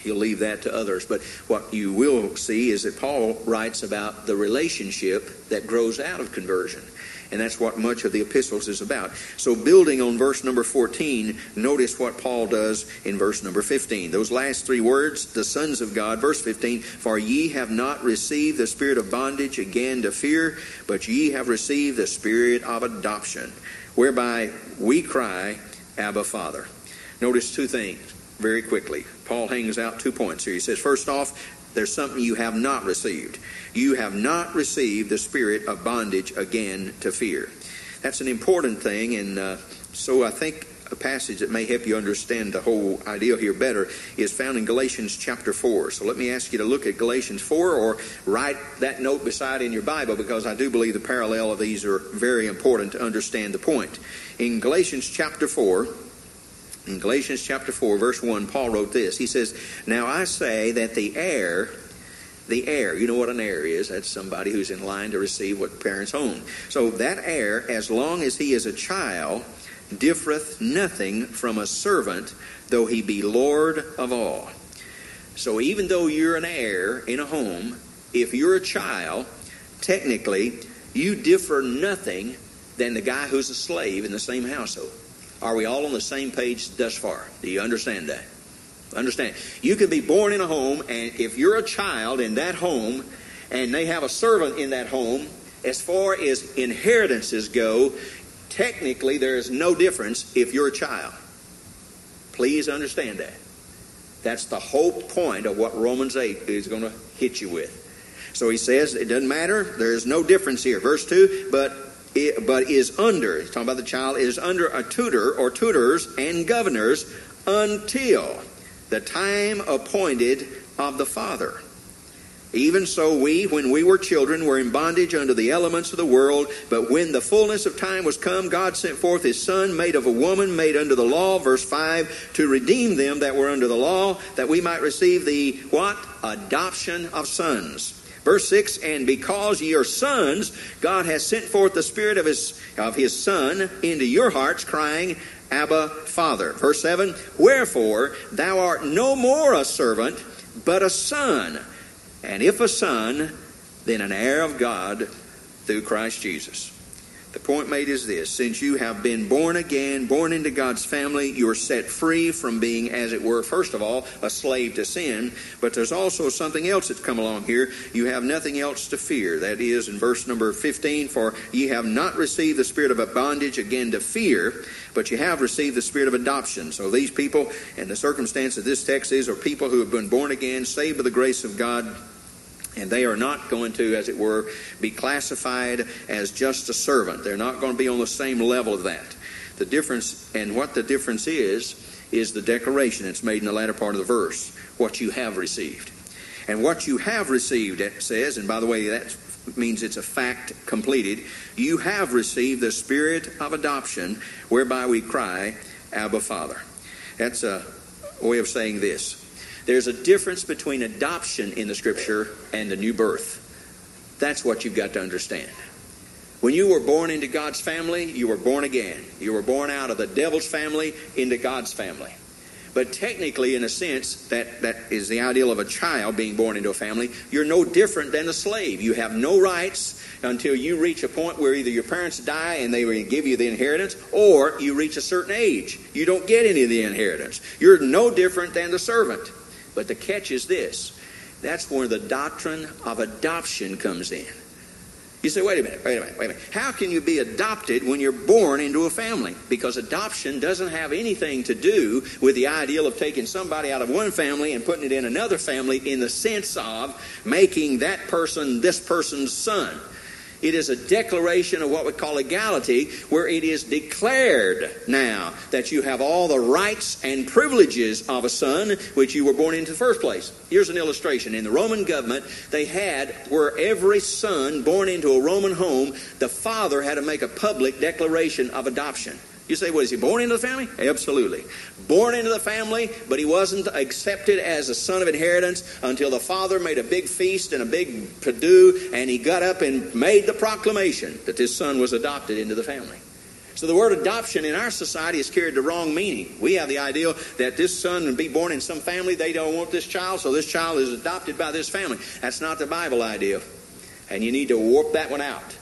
He'll leave that to others. But what you will see is that Paul writes about the relationship that grows out of conversion. And that's what much of the epistles is about. So, building on verse number 14, notice what Paul does in verse number 15. Those last three words, the sons of God, verse 15, for ye have not received the spirit of bondage again to fear, but ye have received the spirit of adoption, whereby we cry, Abba, Father. Notice two things very quickly. Paul hangs out two points here. He says, first off, there's something you have not received. You have not received the spirit of bondage again to fear. That's an important thing, and uh, so I think a passage that may help you understand the whole idea here better is found in Galatians chapter 4. So let me ask you to look at Galatians 4 or write that note beside in your Bible because I do believe the parallel of these are very important to understand the point. In Galatians chapter 4, in Galatians chapter 4, verse 1, Paul wrote this. He says, Now I say that the heir, the heir, you know what an heir is? That's somebody who's in line to receive what parents own. So that heir, as long as he is a child, differeth nothing from a servant, though he be Lord of all. So even though you're an heir in a home, if you're a child, technically, you differ nothing than the guy who's a slave in the same household. Are we all on the same page thus far? Do you understand that? Understand. You can be born in a home, and if you're a child in that home, and they have a servant in that home, as far as inheritances go, technically there is no difference if you're a child. Please understand that. That's the whole point of what Romans 8 is going to hit you with. So he says it doesn't matter. There is no difference here. Verse 2 But but is under, he's talking about the child, is under a tutor or tutors and governors until the time appointed of the Father. Even so, we, when we were children, were in bondage under the elements of the world. But when the fullness of time was come, God sent forth His Son, made of a woman, made under the law, verse 5, to redeem them that were under the law, that we might receive the what? Adoption of sons. Verse 6 And because ye are sons, God has sent forth the Spirit of His, of his Son into your hearts, crying, Abba, Father. Verse 7 Wherefore thou art no more a servant, but a son. And if a son, then an heir of God through Christ Jesus. The point made is this since you have been born again, born into God's family, you're set free from being, as it were, first of all, a slave to sin. But there's also something else that's come along here. You have nothing else to fear. That is in verse number 15 For ye have not received the spirit of a bondage again to fear, but you have received the spirit of adoption. So these people, and the circumstance of this text is, are people who have been born again, saved by the grace of God and they are not going to, as it were, be classified as just a servant. They're not going to be on the same level of that. The difference, and what the difference is, is the declaration that's made in the latter part of the verse what you have received. And what you have received, it says, and by the way, that means it's a fact completed. You have received the spirit of adoption, whereby we cry, Abba, Father. That's a way of saying this there's a difference between adoption in the scripture and the new birth. That's what you've got to understand. When you were born into God's family, you were born again. You were born out of the devil's family into God's family. But technically, in a sense, that, that is the ideal of a child being born into a family. You're no different than a slave. You have no rights until you reach a point where either your parents die and they give you the inheritance, or you reach a certain age. You don't get any of the inheritance. You're no different than the servant. But the catch is this that's where the doctrine of adoption comes in. You say, wait a minute, wait a minute, wait a minute. How can you be adopted when you're born into a family? Because adoption doesn't have anything to do with the ideal of taking somebody out of one family and putting it in another family in the sense of making that person this person's son. It is a declaration of what we call equality, where it is declared now that you have all the rights and privileges of a son, which you were born into the first place. Here's an illustration. In the Roman government, they had where every son born into a Roman home, the father had to make a public declaration of adoption. You say, what is he born into the family? Absolutely. Born into the family, but he wasn't accepted as a son of inheritance until the father made a big feast and a big to and he got up and made the proclamation that this son was adopted into the family. So the word adoption in our society has carried the wrong meaning. We have the idea that this son would be born in some family, they don't want this child, so this child is adopted by this family. That's not the Bible idea. And you need to warp that one out.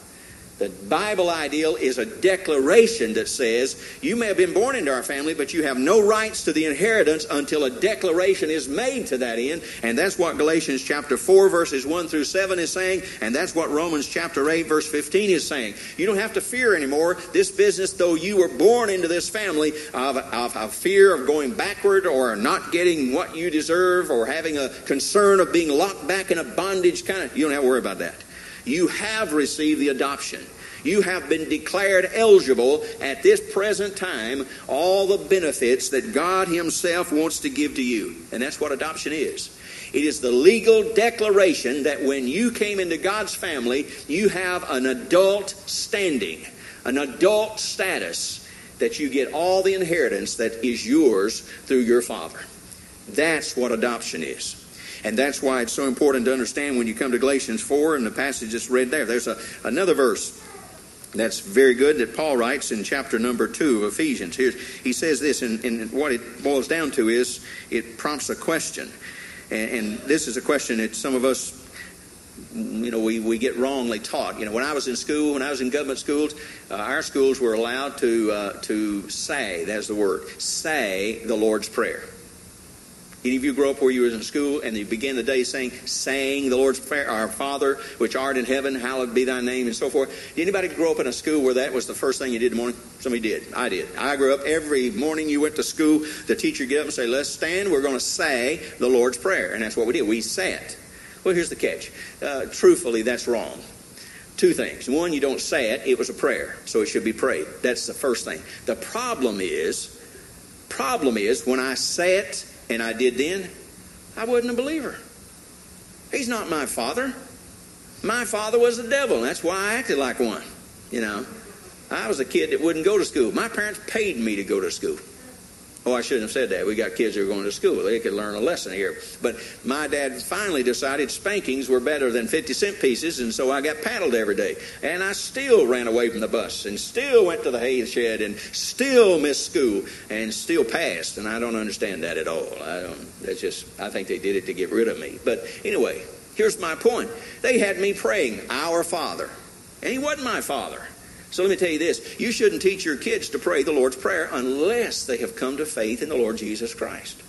The Bible ideal is a declaration that says you may have been born into our family, but you have no rights to the inheritance until a declaration is made to that end. And that's what Galatians chapter 4, verses 1 through 7 is saying, and that's what Romans chapter 8, verse 15 is saying. You don't have to fear anymore this business, though you were born into this family, of, of, of fear of going backward or not getting what you deserve or having a concern of being locked back in a bondage kind of. You don't have to worry about that. You have received the adoption. You have been declared eligible at this present time all the benefits that God Himself wants to give to you. And that's what adoption is. It is the legal declaration that when you came into God's family, you have an adult standing, an adult status, that you get all the inheritance that is yours through your father. That's what adoption is. And that's why it's so important to understand when you come to Galatians 4 and the passage that's read there. There's a, another verse that's very good that Paul writes in chapter number 2 of Ephesians. Here, he says this, and, and what it boils down to is it prompts a question. And, and this is a question that some of us you know, we, we get wrongly taught. You know, when I was in school, when I was in government schools, uh, our schools were allowed to, uh, to say, that's the word, say the Lord's Prayer. Any of you grow up where you were in school and you begin the day saying, saying the Lord's Prayer, Our Father, which art in heaven, hallowed be thy name, and so forth? Did anybody grow up in a school where that was the first thing you did in the morning? Somebody did. I did. I grew up every morning you went to school, the teacher get up and say, Let's stand, we're going to say the Lord's Prayer. And that's what we did. We say it. Well, here's the catch. Uh, truthfully, that's wrong. Two things. One, you don't say it, it was a prayer, so it should be prayed. That's the first thing. The problem is, problem is when I say it and I did then, I wasn't a believer. He's not my father. My father was the devil. That's why I acted like one. You know, I was a kid that wouldn't go to school. My parents paid me to go to school. Oh, I shouldn't have said that. We got kids who are going to school. They could learn a lesson here. But my dad finally decided spankings were better than 50 cent pieces, and so I got paddled every day. And I still ran away from the bus, and still went to the hay shed, and still missed school, and still passed. And I don't understand that at all. I don't, that's just, I think they did it to get rid of me. But anyway, here's my point. They had me praying, Our Father. And he wasn't my father. So let me tell you this you shouldn't teach your kids to pray the Lord's Prayer unless they have come to faith in the Lord Jesus Christ.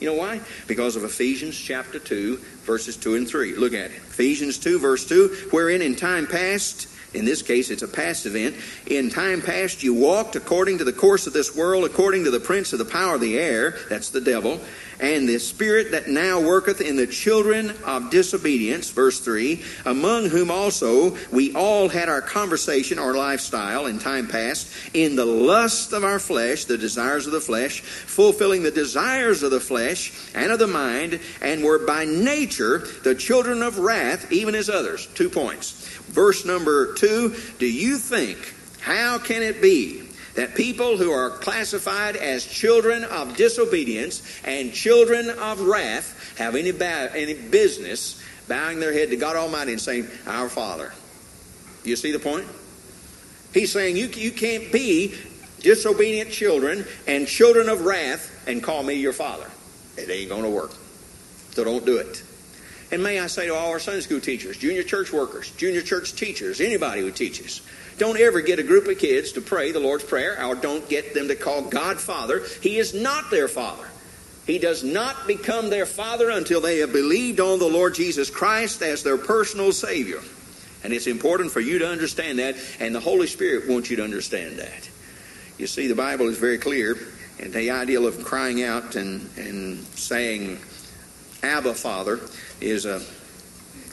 You know why? Because of Ephesians chapter 2, verses 2 and 3. Look at it. Ephesians 2, verse 2, wherein in time past, in this case it's a past event, in time past you walked according to the course of this world, according to the prince of the power of the air, that's the devil, and the spirit that now worketh in the children of disobedience, verse 3, among whom also we all had our conversation, our lifestyle in time past, in the lust of our flesh, the desires of the flesh, fulfilling the desires of the flesh and of the mind, and were by nature the children of wrath, even as others. Two points. Verse number 2, do you think, how can it be that people who are classified as children of disobedience and children of wrath have any, ba- any business bowing their head to God Almighty and saying, Our Father. You see the point? He's saying you, you can't be disobedient children and children of wrath and call me your father. It ain't going to work. So don't do it. And may I say to all our Sunday school teachers, junior church workers, junior church teachers, anybody who teaches, don't ever get a group of kids to pray the Lord's Prayer or don't get them to call God Father. He is not their Father. He does not become their Father until they have believed on the Lord Jesus Christ as their personal Savior. And it's important for you to understand that, and the Holy Spirit wants you to understand that. You see, the Bible is very clear, and the ideal of crying out and, and saying, Abba, Father, is a,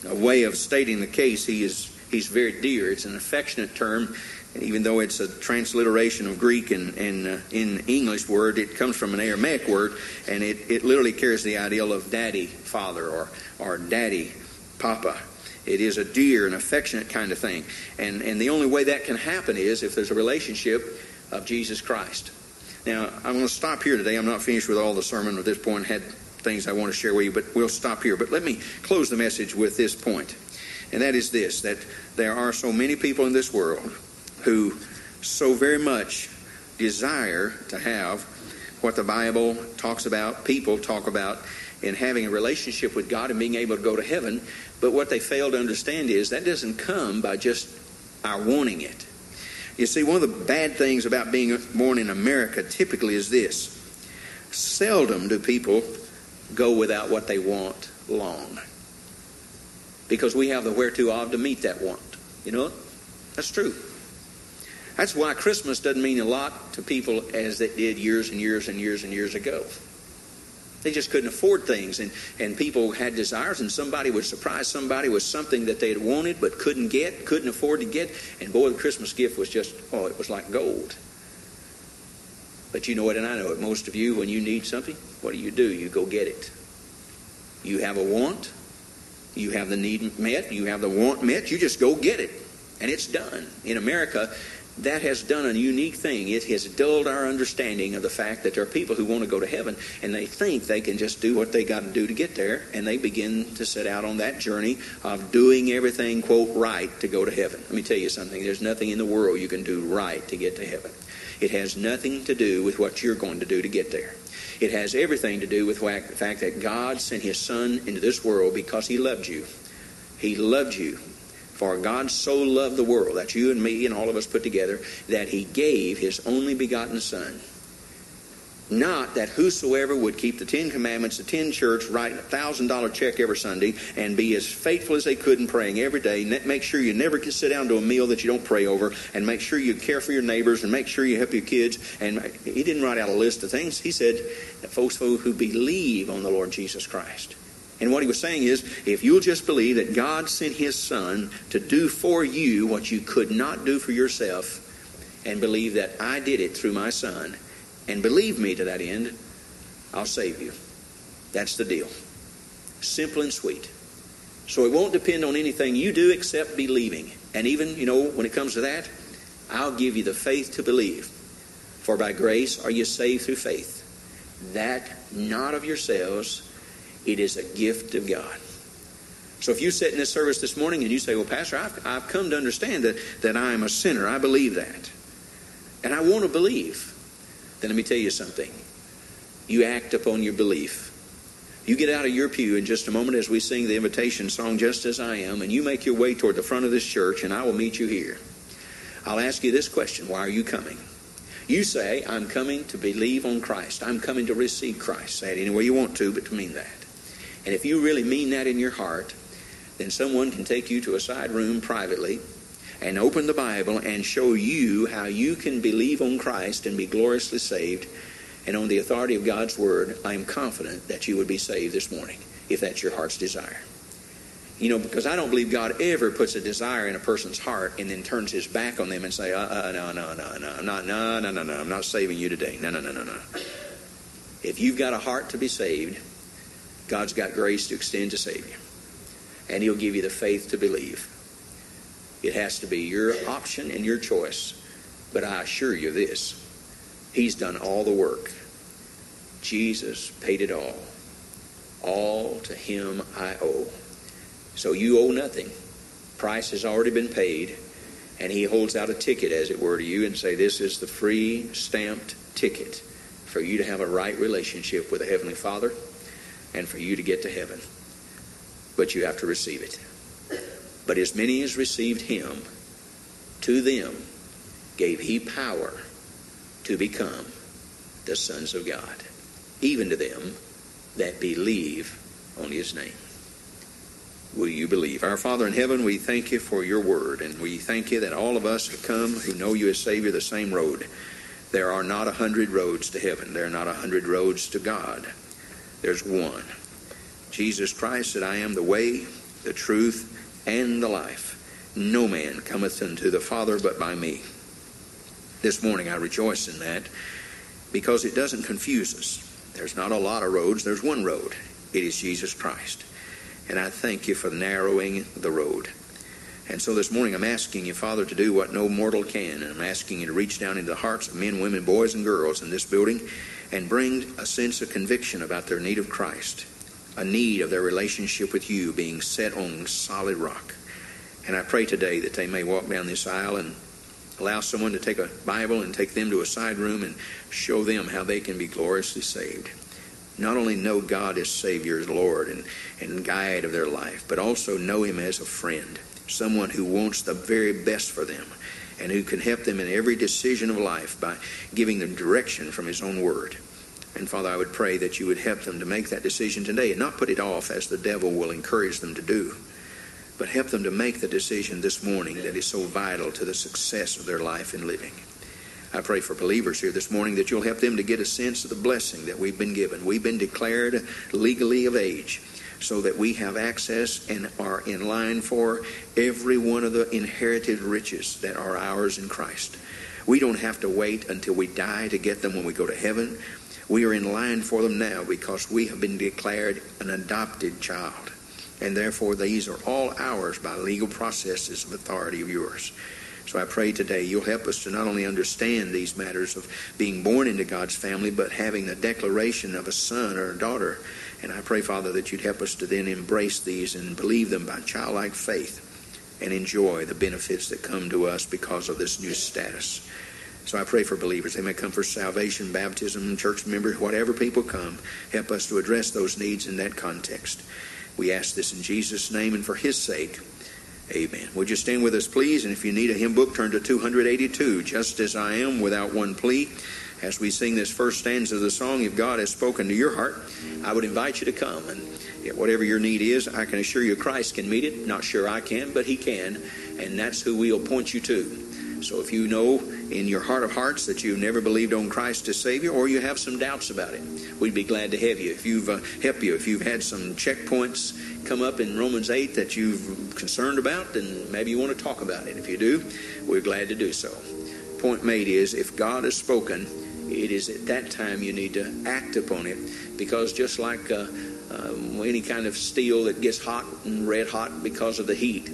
a way of stating the case. He is he's very dear. It's an affectionate term, and even though it's a transliteration of Greek and, and uh, in English word, it comes from an Aramaic word, and it, it literally carries the ideal of daddy, father, or, or daddy, papa. It is a dear and affectionate kind of thing. And, and the only way that can happen is if there's a relationship of Jesus Christ. Now, I'm going to stop here today. I'm not finished with all the sermon at this point. Had things I want to share with you, but we'll stop here. But let me close the message with this point and that is this that there are so many people in this world who so very much desire to have what the Bible talks about, people talk about in having a relationship with God and being able to go to heaven. But what they fail to understand is that doesn't come by just our wanting it. You see, one of the bad things about being born in America typically is this seldom do people go without what they want long. Because we have the whereto of to meet that want. You know, that's true. That's why Christmas doesn't mean a lot to people as it did years and years and years and years ago. They just couldn't afford things, and, and people had desires, and somebody would surprise somebody with something that they had wanted but couldn't get, couldn't afford to get, and boy, the Christmas gift was just, oh, it was like gold. But you know what, and I know it, most of you, when you need something, what do you do? You go get it. You have a want, you have the need met, you have the want met, you just go get it. And it's done. In America, that has done a unique thing. It has dulled our understanding of the fact that there are people who want to go to heaven and they think they can just do what they got to do to get there, and they begin to set out on that journey of doing everything, quote, right to go to heaven. Let me tell you something. There's nothing in the world you can do right to get to heaven. It has nothing to do with what you're going to do to get there. It has everything to do with the fact that God sent His Son into this world because He loved you. He loved you for God so loved the world, that you and me and all of us put together, that he gave his only begotten Son. Not that whosoever would keep the Ten Commandments, attend church, write a thousand dollar check every Sunday, and be as faithful as they could in praying every day. Make sure you never can sit down to a meal that you don't pray over, and make sure you care for your neighbors, and make sure you help your kids. And he didn't write out a list of things. He said that folks who believe on the Lord Jesus Christ. And what he was saying is, if you'll just believe that God sent his son to do for you what you could not do for yourself, and believe that I did it through my son, and believe me to that end, I'll save you. That's the deal. Simple and sweet. So it won't depend on anything you do except believing. And even, you know, when it comes to that, I'll give you the faith to believe. For by grace are you saved through faith. That not of yourselves, it is a gift of God. So if you sit in this service this morning and you say, Well, Pastor, I've, I've come to understand that, that I am a sinner, I believe that, and I want to believe, then let me tell you something. You act upon your belief. You get out of your pew in just a moment as we sing the invitation song, Just As I Am, and you make your way toward the front of this church, and I will meet you here. I'll ask you this question Why are you coming? You say, I'm coming to believe on Christ. I'm coming to receive Christ. Say it any way you want to, but to mean that. And if you really mean that in your heart, then someone can take you to a side room privately and open the Bible and show you how you can believe on Christ and be gloriously saved. And on the authority of God's Word, I am confident that you would be saved this morning if that's your heart's desire. You know, because I don't believe God ever puts a desire in a person's heart and then turns his back on them and say, uh, uh, no, no, no, no, I'm not, no, no, no, no, I'm not saving you today. No, no, no, no, no. If you've got a heart to be saved, God's got grace to extend to save you. And He'll give you the faith to believe. It has to be your option and your choice. But I assure you this He's done all the work. Jesus paid it all. All to Him I owe. So you owe nothing. Price has already been paid. And He holds out a ticket, as it were, to you and say, This is the free stamped ticket for you to have a right relationship with the Heavenly Father and for you to get to heaven. But you have to receive it. But as many as received him, to them gave he power to become the sons of God, even to them that believe on his name. Will you believe? Our Father in heaven, we thank you for your word, and we thank you that all of us who come who know you as Savior the same road. There are not a hundred roads to heaven. There are not a hundred roads to God. There's one. Jesus Christ said, I am the way, the truth, and the life. No man cometh unto the Father but by me. This morning I rejoice in that because it doesn't confuse us. There's not a lot of roads, there's one road. It is Jesus Christ. And I thank you for narrowing the road. And so this morning I'm asking you, Father, to do what no mortal can. And I'm asking you to reach down into the hearts of men, women, boys, and girls in this building and bring a sense of conviction about their need of Christ, a need of their relationship with you being set on solid rock. And I pray today that they may walk down this aisle and Allow someone to take a Bible and take them to a side room and show them how they can be gloriously saved. Not only know God as Savior, as Lord, and, and guide of their life, but also know Him as a friend, someone who wants the very best for them and who can help them in every decision of life by giving them direction from His own Word. And Father, I would pray that you would help them to make that decision today and not put it off as the devil will encourage them to do, but help them to make the decision this morning that is so vital to the success of their life and living. I pray for believers here this morning that you'll help them to get a sense of the blessing that we've been given. We've been declared legally of age so that we have access and are in line for every one of the inherited riches that are ours in Christ. We don't have to wait until we die to get them when we go to heaven. We are in line for them now because we have been declared an adopted child. And therefore, these are all ours by legal processes of authority of yours. So I pray today you'll help us to not only understand these matters of being born into God's family, but having the declaration of a son or a daughter. And I pray, Father, that you'd help us to then embrace these and believe them by childlike faith and enjoy the benefits that come to us because of this new status. So I pray for believers. They may come for salvation, baptism, church members, whatever people come. Help us to address those needs in that context. We ask this in Jesus' name and for his sake. Amen. Would you stand with us, please? And if you need a hymn book, turn to 282, Just as I Am, without one plea. As we sing this first stanza of the song, if God has spoken to your heart, I would invite you to come. And whatever your need is, I can assure you Christ can meet it. Not sure I can, but He can. And that's who we'll point you to. So if you know in your heart of hearts that you've never believed on Christ as Savior, or you have some doubts about it, we'd be glad to have you. If you've uh, helped you, if you've had some checkpoints come up in Romans 8 that you've concerned about, then maybe you want to talk about it. If you do, we're glad to do so. Point made is if God has spoken, it is at that time you need to act upon it because just like uh, um, any kind of steel that gets hot and red hot because of the heat,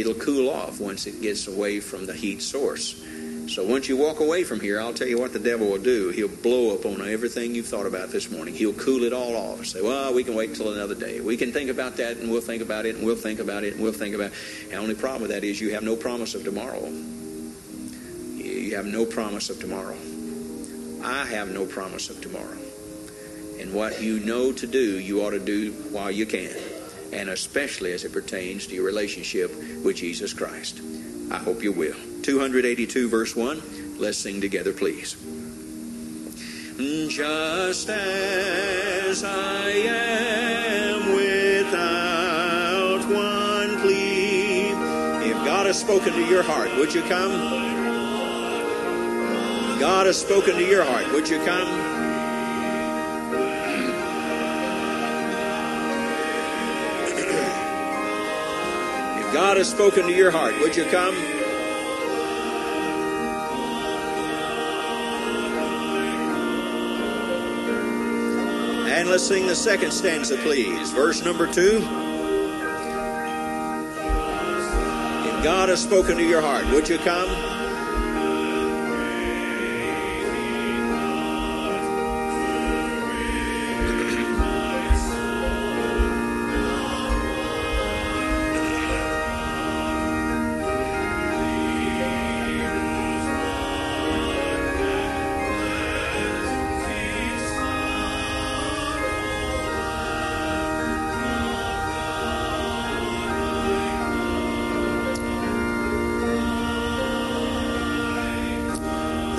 it'll cool off once it gets away from the heat source. So once you walk away from here, I'll tell you what the devil will do. He'll blow up on everything you've thought about this morning. He'll cool it all off. and Say, well, we can wait till another day. We can think about that, and we'll think about it, and we'll think about it, and we'll think about it. The only problem with that is you have no promise of tomorrow. You have no promise of tomorrow. I have no promise of tomorrow. And what you know to do, you ought to do while you can, and especially as it pertains to your relationship with Jesus Christ. I hope you will. 282, verse 1. Let's sing together, please. Just as I am without one plea. If God has spoken to your heart, would you come? God has spoken to your heart, would you come? God has spoken to your heart. Would you come? And let's sing the second stanza, please. Verse number two. If God has spoken to your heart, would you come?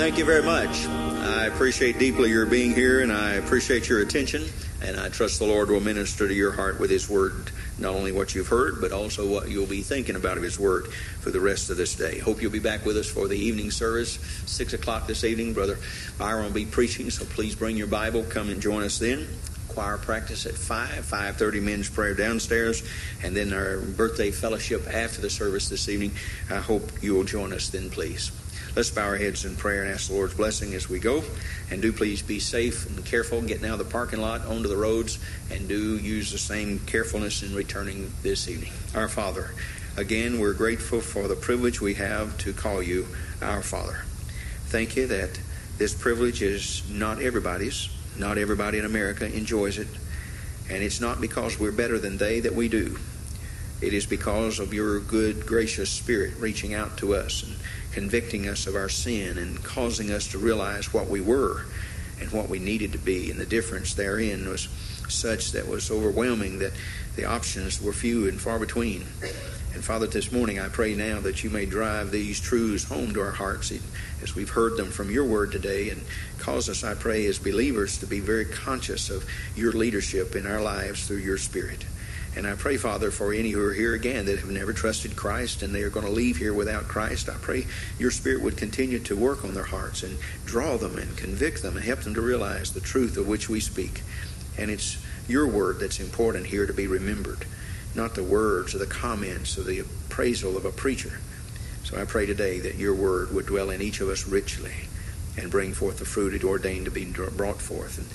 Thank you very much. I appreciate deeply your being here, and I appreciate your attention. And I trust the Lord will minister to your heart with His Word, not only what you've heard, but also what you'll be thinking about of His Word for the rest of this day. Hope you'll be back with us for the evening service, 6 o'clock this evening. Brother Byron will be preaching, so please bring your Bible. Come and join us then choir practice at 5 5.30 men's prayer downstairs and then our birthday fellowship after the service this evening i hope you will join us then please Let's bow our heads in prayer and ask the Lord's blessing as we go. And do please be safe and careful getting out of the parking lot onto the roads, and do use the same carefulness in returning this evening. Our Father, again, we're grateful for the privilege we have to call you our Father. Thank you that this privilege is not everybody's. Not everybody in America enjoys it. And it's not because we're better than they that we do. It is because of your good, gracious Spirit reaching out to us and convicting us of our sin and causing us to realize what we were and what we needed to be. And the difference therein was such that was overwhelming that the options were few and far between. And Father, this morning I pray now that you may drive these truths home to our hearts as we've heard them from your word today and cause us, I pray, as believers to be very conscious of your leadership in our lives through your Spirit. And I pray, Father, for any who are here again that have never trusted Christ and they are going to leave here without Christ, I pray your Spirit would continue to work on their hearts and draw them and convict them and help them to realize the truth of which we speak. And it's your word that's important here to be remembered, not the words or the comments or the appraisal of a preacher. So I pray today that your word would dwell in each of us richly and bring forth the fruit it ordained to be brought forth. And